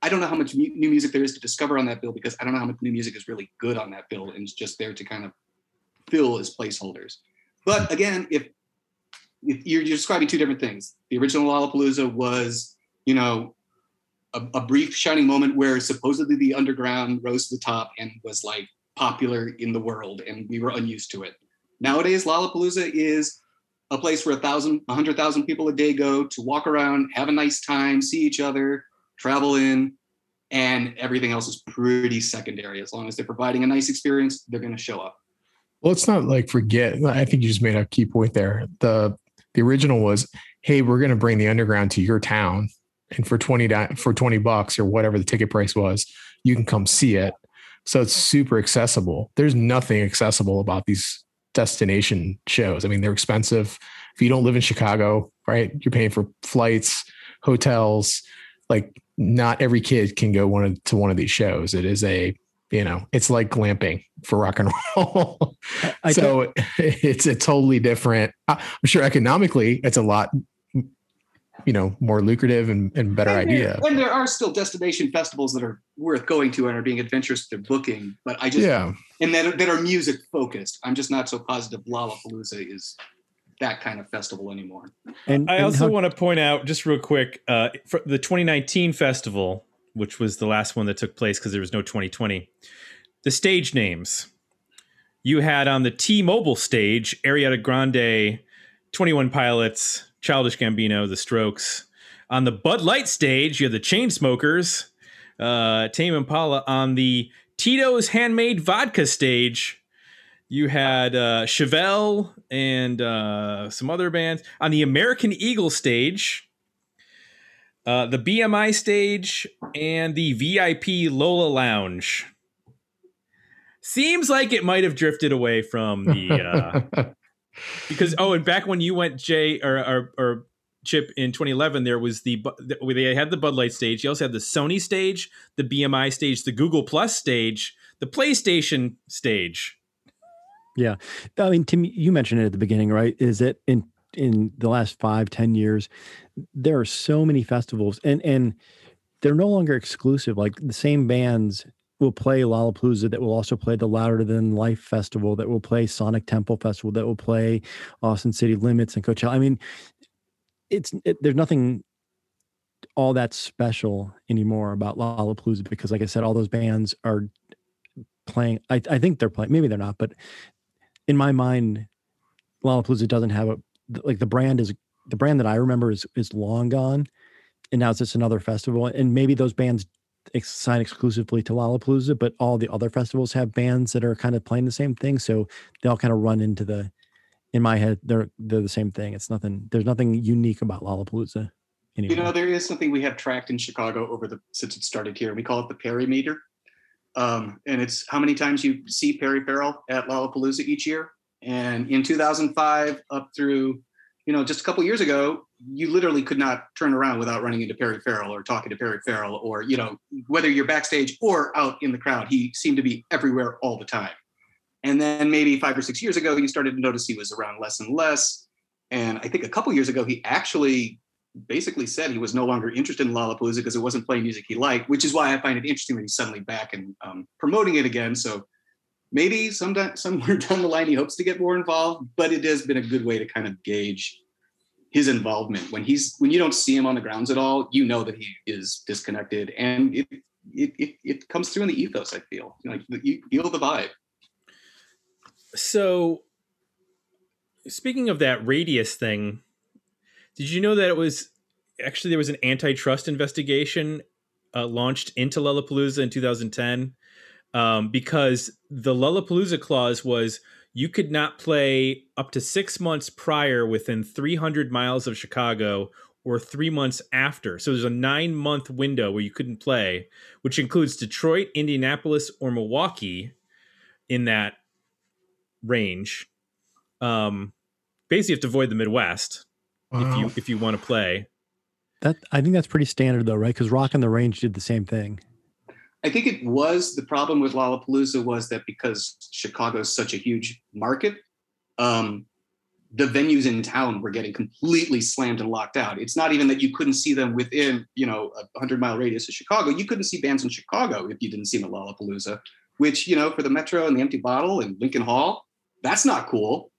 I don't know how much new music there is to discover on that bill because I don't know how much new music is really good on that bill and it's just there to kind of fill as placeholders. But again, if you're, you're describing two different things. The original Lollapalooza was, you know, a, a, brief shining moment where supposedly the underground rose to the top and was like popular in the world, and we were unused to it. Nowadays, Lollapalooza is a place where a thousand, a hundred thousand people a day go to walk around, have a nice time, see each other, travel in, and everything else is pretty secondary. As long as they're providing a nice experience, they're going to show up. Well, it's not like forget. I think you just made a key point there. The the original was, hey, we're going to bring the underground to your town and for 20 for 20 bucks or whatever the ticket price was, you can come see it. So it's super accessible. There's nothing accessible about these destination shows. I mean, they're expensive. If you don't live in Chicago, right, you're paying for flights, hotels. Like, not every kid can go one of, to one of these shows. It is a, you know, it's like glamping for rock and roll. So it's a totally different. I'm sure economically, it's a lot, you know, more lucrative and, and better and there- idea. And there are still destination festivals that are worth going to and are being adventurous with their booking, but I just Yeah, and that are, that are music focused. I'm just not so positive Lollapalooza is that kind of festival anymore. and I and also how- want to point out, just real quick, uh, for the 2019 festival, which was the last one that took place because there was no 2020. The stage names you had on the T-Mobile stage: Ariana Grande, 21 Pilots, Childish Gambino, The Strokes. On the Bud Light stage, you had the Chainsmokers, uh, Tame Impala. On the Tito's Handmade Vodka stage, you had uh, Chevelle and uh, some other bands on the American Eagle stage, uh, the BMI stage, and the VIP Lolla Lounge. Seems like it might have drifted away from the uh, because oh, and back when you went Jay or or, or Chip in 2011, there was the the- they had the Bud Light stage. You also had the Sony stage, the BMI stage, the Google Plus stage, the PlayStation stage. I mean, Tim, you mentioned it at the beginning, right? Is it in in the last five, ten years, there are so many festivals, and and they're no longer exclusive. Like the same bands will play Lollapalooza, that will also play the Louder Than Life Festival, that will play Sonic Temple Festival, that will play Austin City Limits and Coachella. I mean, it's it, there's nothing all that special anymore about Lollapalooza because, like I said, all those bands are playing. I, I think they're playing. Maybe they're not, but in my mind, Lollapalooza doesn't have a like the brand is the brand that I remember is is long gone, and now it's just another festival. And maybe those bands ex- sign exclusively to Lollapalooza, but all the other festivals have bands that are kind of playing the same thing, so they all kind of run into the. In my head, they're they're the same thing. It's nothing. There's nothing unique about Lollapalooza anymore. You know, there is something we have tracked in Chicago over the since it started here. We call it the Perry meter. Um, and it's how many times you see Perry Farrell at Lollapalooza each year. And in 2005 up through, you know, just a couple years ago, you literally could not turn around without running into Perry Farrell or talking to Perry Farrell or, you know, whether you're backstage or out in the crowd, he seemed to be everywhere all the time. And then maybe five or six years ago, you started to notice he was around less and less. And I think a couple years ago, he actually basically said he was no longer interested in Lollapalooza because it wasn't playing music he liked, which is why I find it interesting that he's suddenly back and um, promoting it again. So maybe sometime somewhere down the line he hopes to get more involved, but it has been a good way to kind of gauge his involvement. When he's when you don't see him on the grounds at all, you know that he is disconnected, and it it it, it comes through in the ethos. I feel like you feel the vibe. So, speaking of that radius thing, did you know that it was actually there was an antitrust investigation uh, launched into Lollapalooza in 2010 um, because the Lollapalooza clause was you could not play up to six months prior within 300 miles of Chicago or three months after. So there's a nine month window where you couldn't play, which includes Detroit, Indianapolis, or Milwaukee in that range. Um, basically, you have to avoid the Midwest if you if you want to play. that I think that's pretty standard though, right? Because Rock on the Range did the same thing. I think it was the problem with Lollapalooza was that because Chicago is such a huge market, um, the venues in town were getting completely slammed and locked out. It's not even that you couldn't see them within, you know, a hundred mile radius of Chicago. You couldn't see bands in Chicago if you didn't see them at Lollapalooza, which, you know, for the Metro and the Empty Bottle and Lincoln Hall, that's not cool.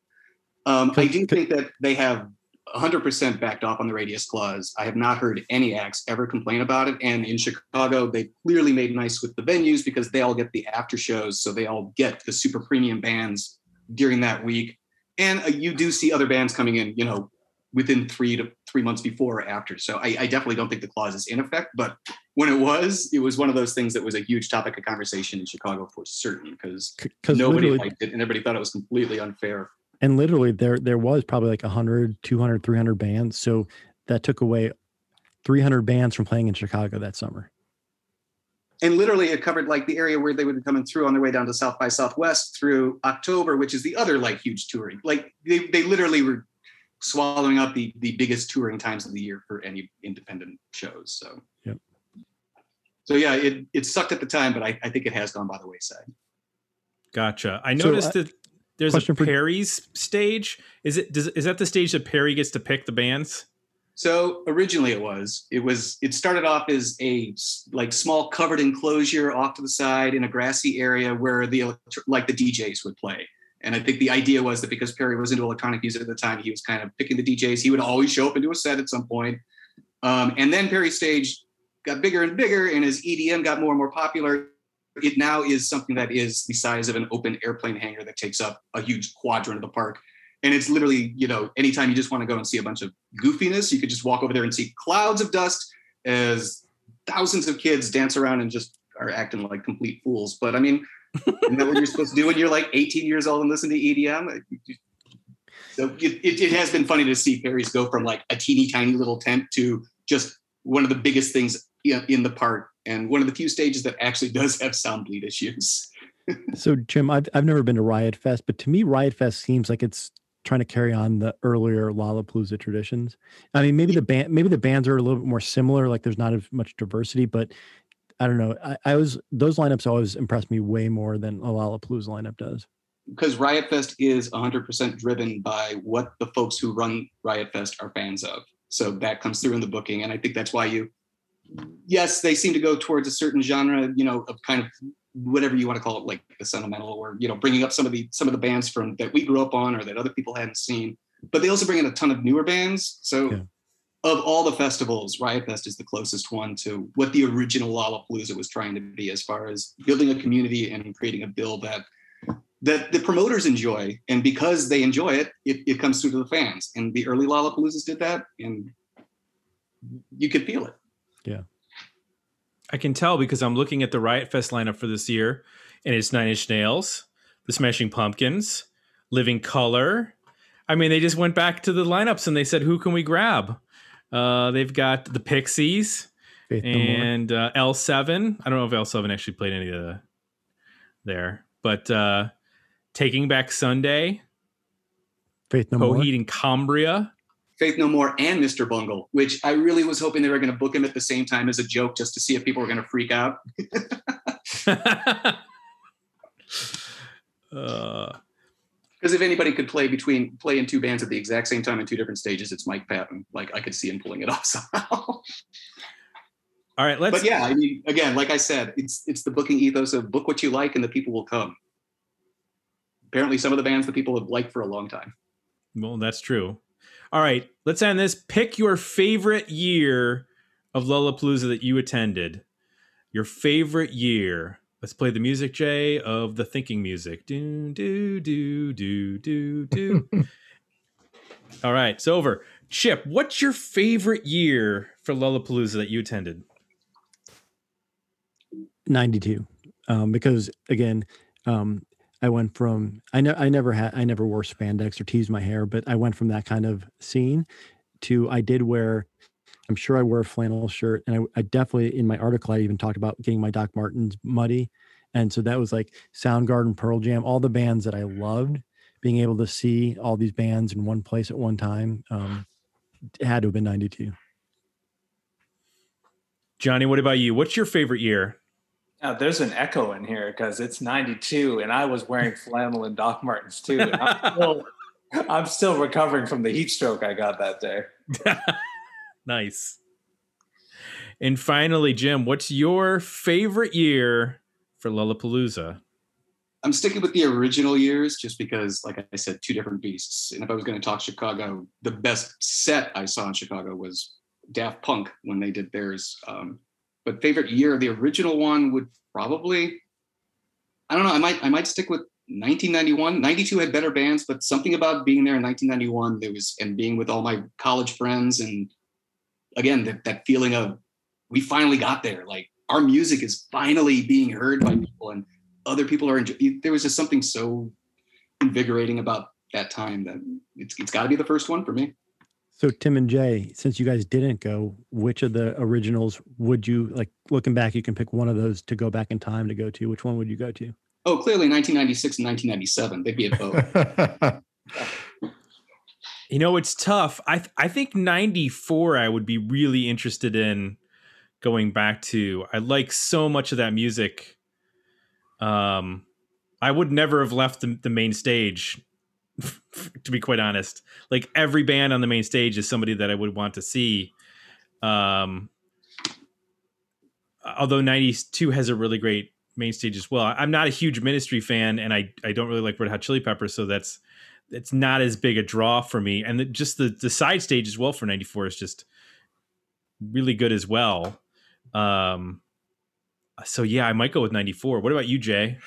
Um, I do think that they have 100% backed off on the radius clause. I have not heard any acts ever complain about it. And in Chicago, they clearly made nice with the venues because they all get the after shows. So they all get the super premium bands during that week. And uh, you do see other bands coming in, you know, within three to three months before or after. So I, I definitely don't think the clause is in effect. But when it was, it was one of those things that was a huge topic of conversation in Chicago for certain because Because nobody liked it and everybody thought it was completely unfair. And literally there there was probably like 100 200 300 bands so that took away 300 bands from playing in Chicago that summer. And literally, it covered like the area where they would be coming through on their way down to South by Southwest through October, which is the other like huge touring. Like they, they literally were swallowing up the the biggest touring times of the year for any independent shows. So, Yep. so yeah, it it sucked at the time, but I, I think it has gone by the wayside. Gotcha. I So, noticed uh, that there's a question for- Perry's stage. Is it does, is that the stage that Perry gets to pick the bands? So originally it was it was it started off as a like small covered enclosure off to the side in a grassy area where the like the DJs would play. And I think the idea was that because Perry was into electronic music at the time, he was kind of picking the DJs. He would always show up and do a set at some point. Um, and then Perry's stage got bigger and bigger, and as EDM got more and more popular, it now is something that is the size of an open airplane hangar that takes up a huge quadrant of the park. And it's literally, you know, anytime you just want to go and see a bunch of goofiness, you could just walk over there and see clouds of dust as thousands of kids dance around and just are acting like complete fools. But I mean, isn't that what you're supposed to do when you're like 18 years old and listen to EDM? So it, it, it has been funny to see Perry's go from like a teeny tiny little tent to just one of the biggest things in, in the park and one of the few stages that actually does have sound bleed issues. So Jim, I've I've never been to Riot Fest, but to me, Riot Fest seems like it's trying to carry on the earlier Lollapalooza traditions. I mean, maybe the band, maybe the bands are a little bit more similar. Like there's not as much diversity, but I don't know. I, I was those lineups always impressed me way more than a Lollapalooza lineup does. because Riot Fest is 100% driven by what the folks who run Riot Fest are fans of. So that comes through in the booking. And I think that's why you, yes, they seem to go towards a certain genre, you know, of kind of whatever you want to call it, like the sentimental or, you know, bringing up some of the, some of the bands from that we grew up on or that other people hadn't seen. But they also bring in a ton of newer bands. So Yeah. of all the festivals, Riot Fest is the closest one to what the original Lollapalooza was trying to be as far as building a community and creating a bill that that the promoters enjoy. And because they enjoy it, it, it comes through to the fans. And the early Lollapaloozas did that, and you could feel it. I can tell because I'm looking at the Riot Fest lineup for this year, and it's Nine Inch Nails, The Smashing Pumpkins, Living Colour. I mean, they just went back to the lineups and they said, "Who can we grab?" Uh, they've got the Pixies Faith and uh, L7. I don't know if L7 actually played any of the there, but uh, Taking Back Sunday, Faith No More. Coheed and Cambria. Faith No More and Mr. Bungle, which I really was hoping they were going to book him at the same time as a joke just to see if people were going to freak out. uh, Because if anybody could play between play in two bands at the exact same time in two different stages, it's Mike Patton. Like I could see him pulling it off somehow. all right, let's. but yeah, I mean, again, like I said, it's it's the booking ethos of book what you like and the people will come. Apparently, some of the bands that people have liked for a long time. Well, that's true. All right, let's end this. Pick your favorite year of Lollapalooza that you attended. Your favorite year. Let's play the music, Jay, of the thinking music. Do do do do do do. All right, it's over. Chip, what's your favorite year for Lollapalooza that you attended? 92 um, because again um, i went from i know i never had i never wore spandex or teased my hair but i went from that kind of scene to i did wear i'm sure i wore a flannel shirt and I, I definitely in my article i even talked about getting my doc martens muddy and so that was like soundgarden pearl jam all the bands that i loved being able to see all these bands in one place at one time um, had to have been 92 Johnny, what about you? What's your favorite year? Now, there's an echo in here because it's 92 and I was wearing flannel and Doc Martens too. And I'm, still, I'm still recovering from the heat stroke I got that day. nice. And finally, Jim, what's your favorite year for Lollapalooza? I'm sticking with the original years just because, like I said, two different beasts. And if I was going to talk Chicago, the best set I saw in Chicago was Daft Punk when they did theirs. Um, but favorite year, the original one would probably, I don't know, I might I might stick with 1991. 92 had better bands, but something about being there in 1991, there was and being with all my college friends and again that, that feeling of we finally got there. Like our music is finally being heard by people and other people are enjoying. There was just something so invigorating about that time that it's it's got to be the first one for me. So Tim and Jay, since you guys didn't go, which of the originals would you like? Looking back, you can pick one of those to go back in time to go to. Which one would you go to? Oh, clearly 1996 and 1997. They'd be a both. You know, it's tough. I th- I think 94 I would be really interested in going back to. I like so much of that music. Um I would never have left the, the main stage to be quite honest. Like every band on the main stage is somebody that I would want to see. Um although 92 has a really great main stage as well. I'm not a huge ministry fan and I I don't really like Red Hot Chili Peppers so that's it's not as big a draw for me. And the, just the the side stage as well for '94 is just really good as well. Um, so yeah, I might go with '94. What about you, Jay?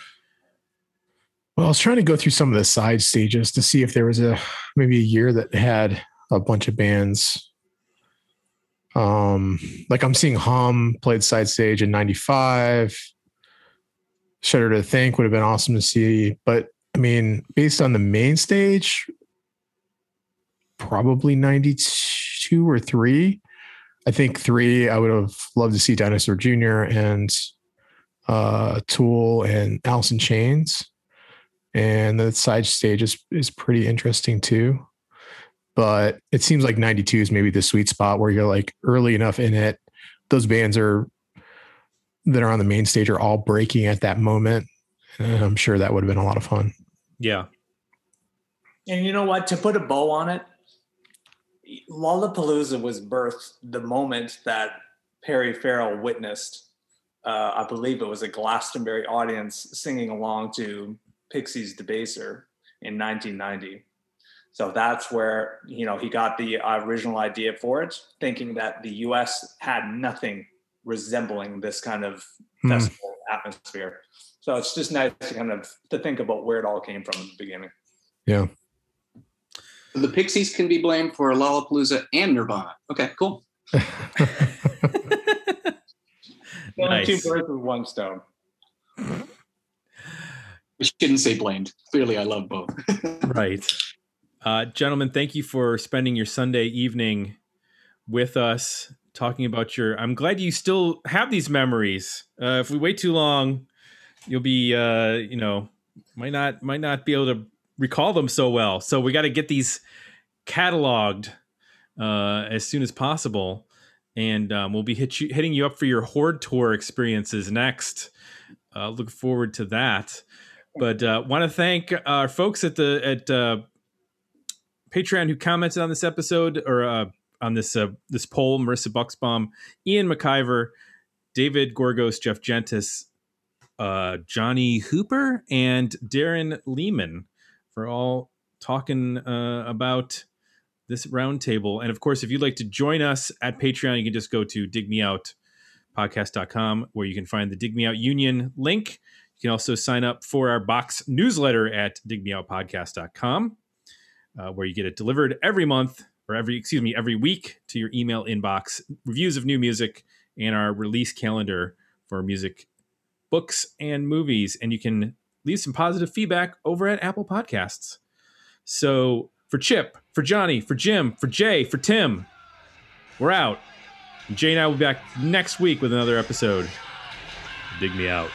Well, I was trying to go through some of the side stages to see if there was a maybe a year that had a bunch of bands. Um, like I'm seeing Hum played side stage in '95. Shudder to Think would have been awesome to see, but I mean, based on the main stage, probably 92 or three. I think three, I would have loved to see Dinosaur Jr. and uh, Tool and in Chains. And the side stage is, is pretty interesting too. But it seems like 92 is maybe the sweet spot where you're like early enough in it. Those bands are that are on the main stage are all breaking at that moment. And I'm sure that would have been a lot of fun. Yeah. And you know what? To put a bow on it, Lollapalooza was birthed the moment that Perry Farrell witnessed. Uh, I believe it was a Glastonbury audience singing along to Pixies Debaser in 1990. So that's where you know he got the original idea for it, thinking that the U.S. had nothing resembling this kind of Hmm. festival atmosphere. So it's just nice to kind of to think about where it all came from in the beginning. Yeah. the Pixies can be blamed for Lollapalooza and Nirvana. Okay, cool. Nice. two birds with one stone. We shouldn't say blamed. Clearly, I love both. right. Uh, gentlemen, thank you for spending your Sunday evening with us, talking about your. I'm glad you still have these memories. Uh, if we wait too long, you'll be, uh, you know, might not might not be able to recall them so well. So we got to get these cataloged uh, as soon as possible, and um, we'll be hit you, hitting you up for your Horde tour experiences next. Uh, look forward to that. But uh, want to thank our folks at the at uh, Patreon who commented on this episode or uh, on this uh, this poll: Marissa Bucksbaum, Ian McIver, David Gorgos, Jeff Gentis, uh, Johnny Hooper, and Darren Lehman for all talking uh, about this roundtable. And of course, if you'd like to join us at Patreon, you can just go to digmeoutpodcast.com where you can find the Dig Me Out Union link. You can also sign up for our box newsletter at digmeoutpodcast.com, uh, where you get it delivered every month or every, excuse me, every week to your email inbox. Reviews of new music and our release calendar for music, books, and movies. And you can leave some positive feedback over at Apple Podcasts. So for Chip, for Johnny, for Jim, for Jay, for Tim, we're out. Jay and I will be back next week with another episode. Dig me out.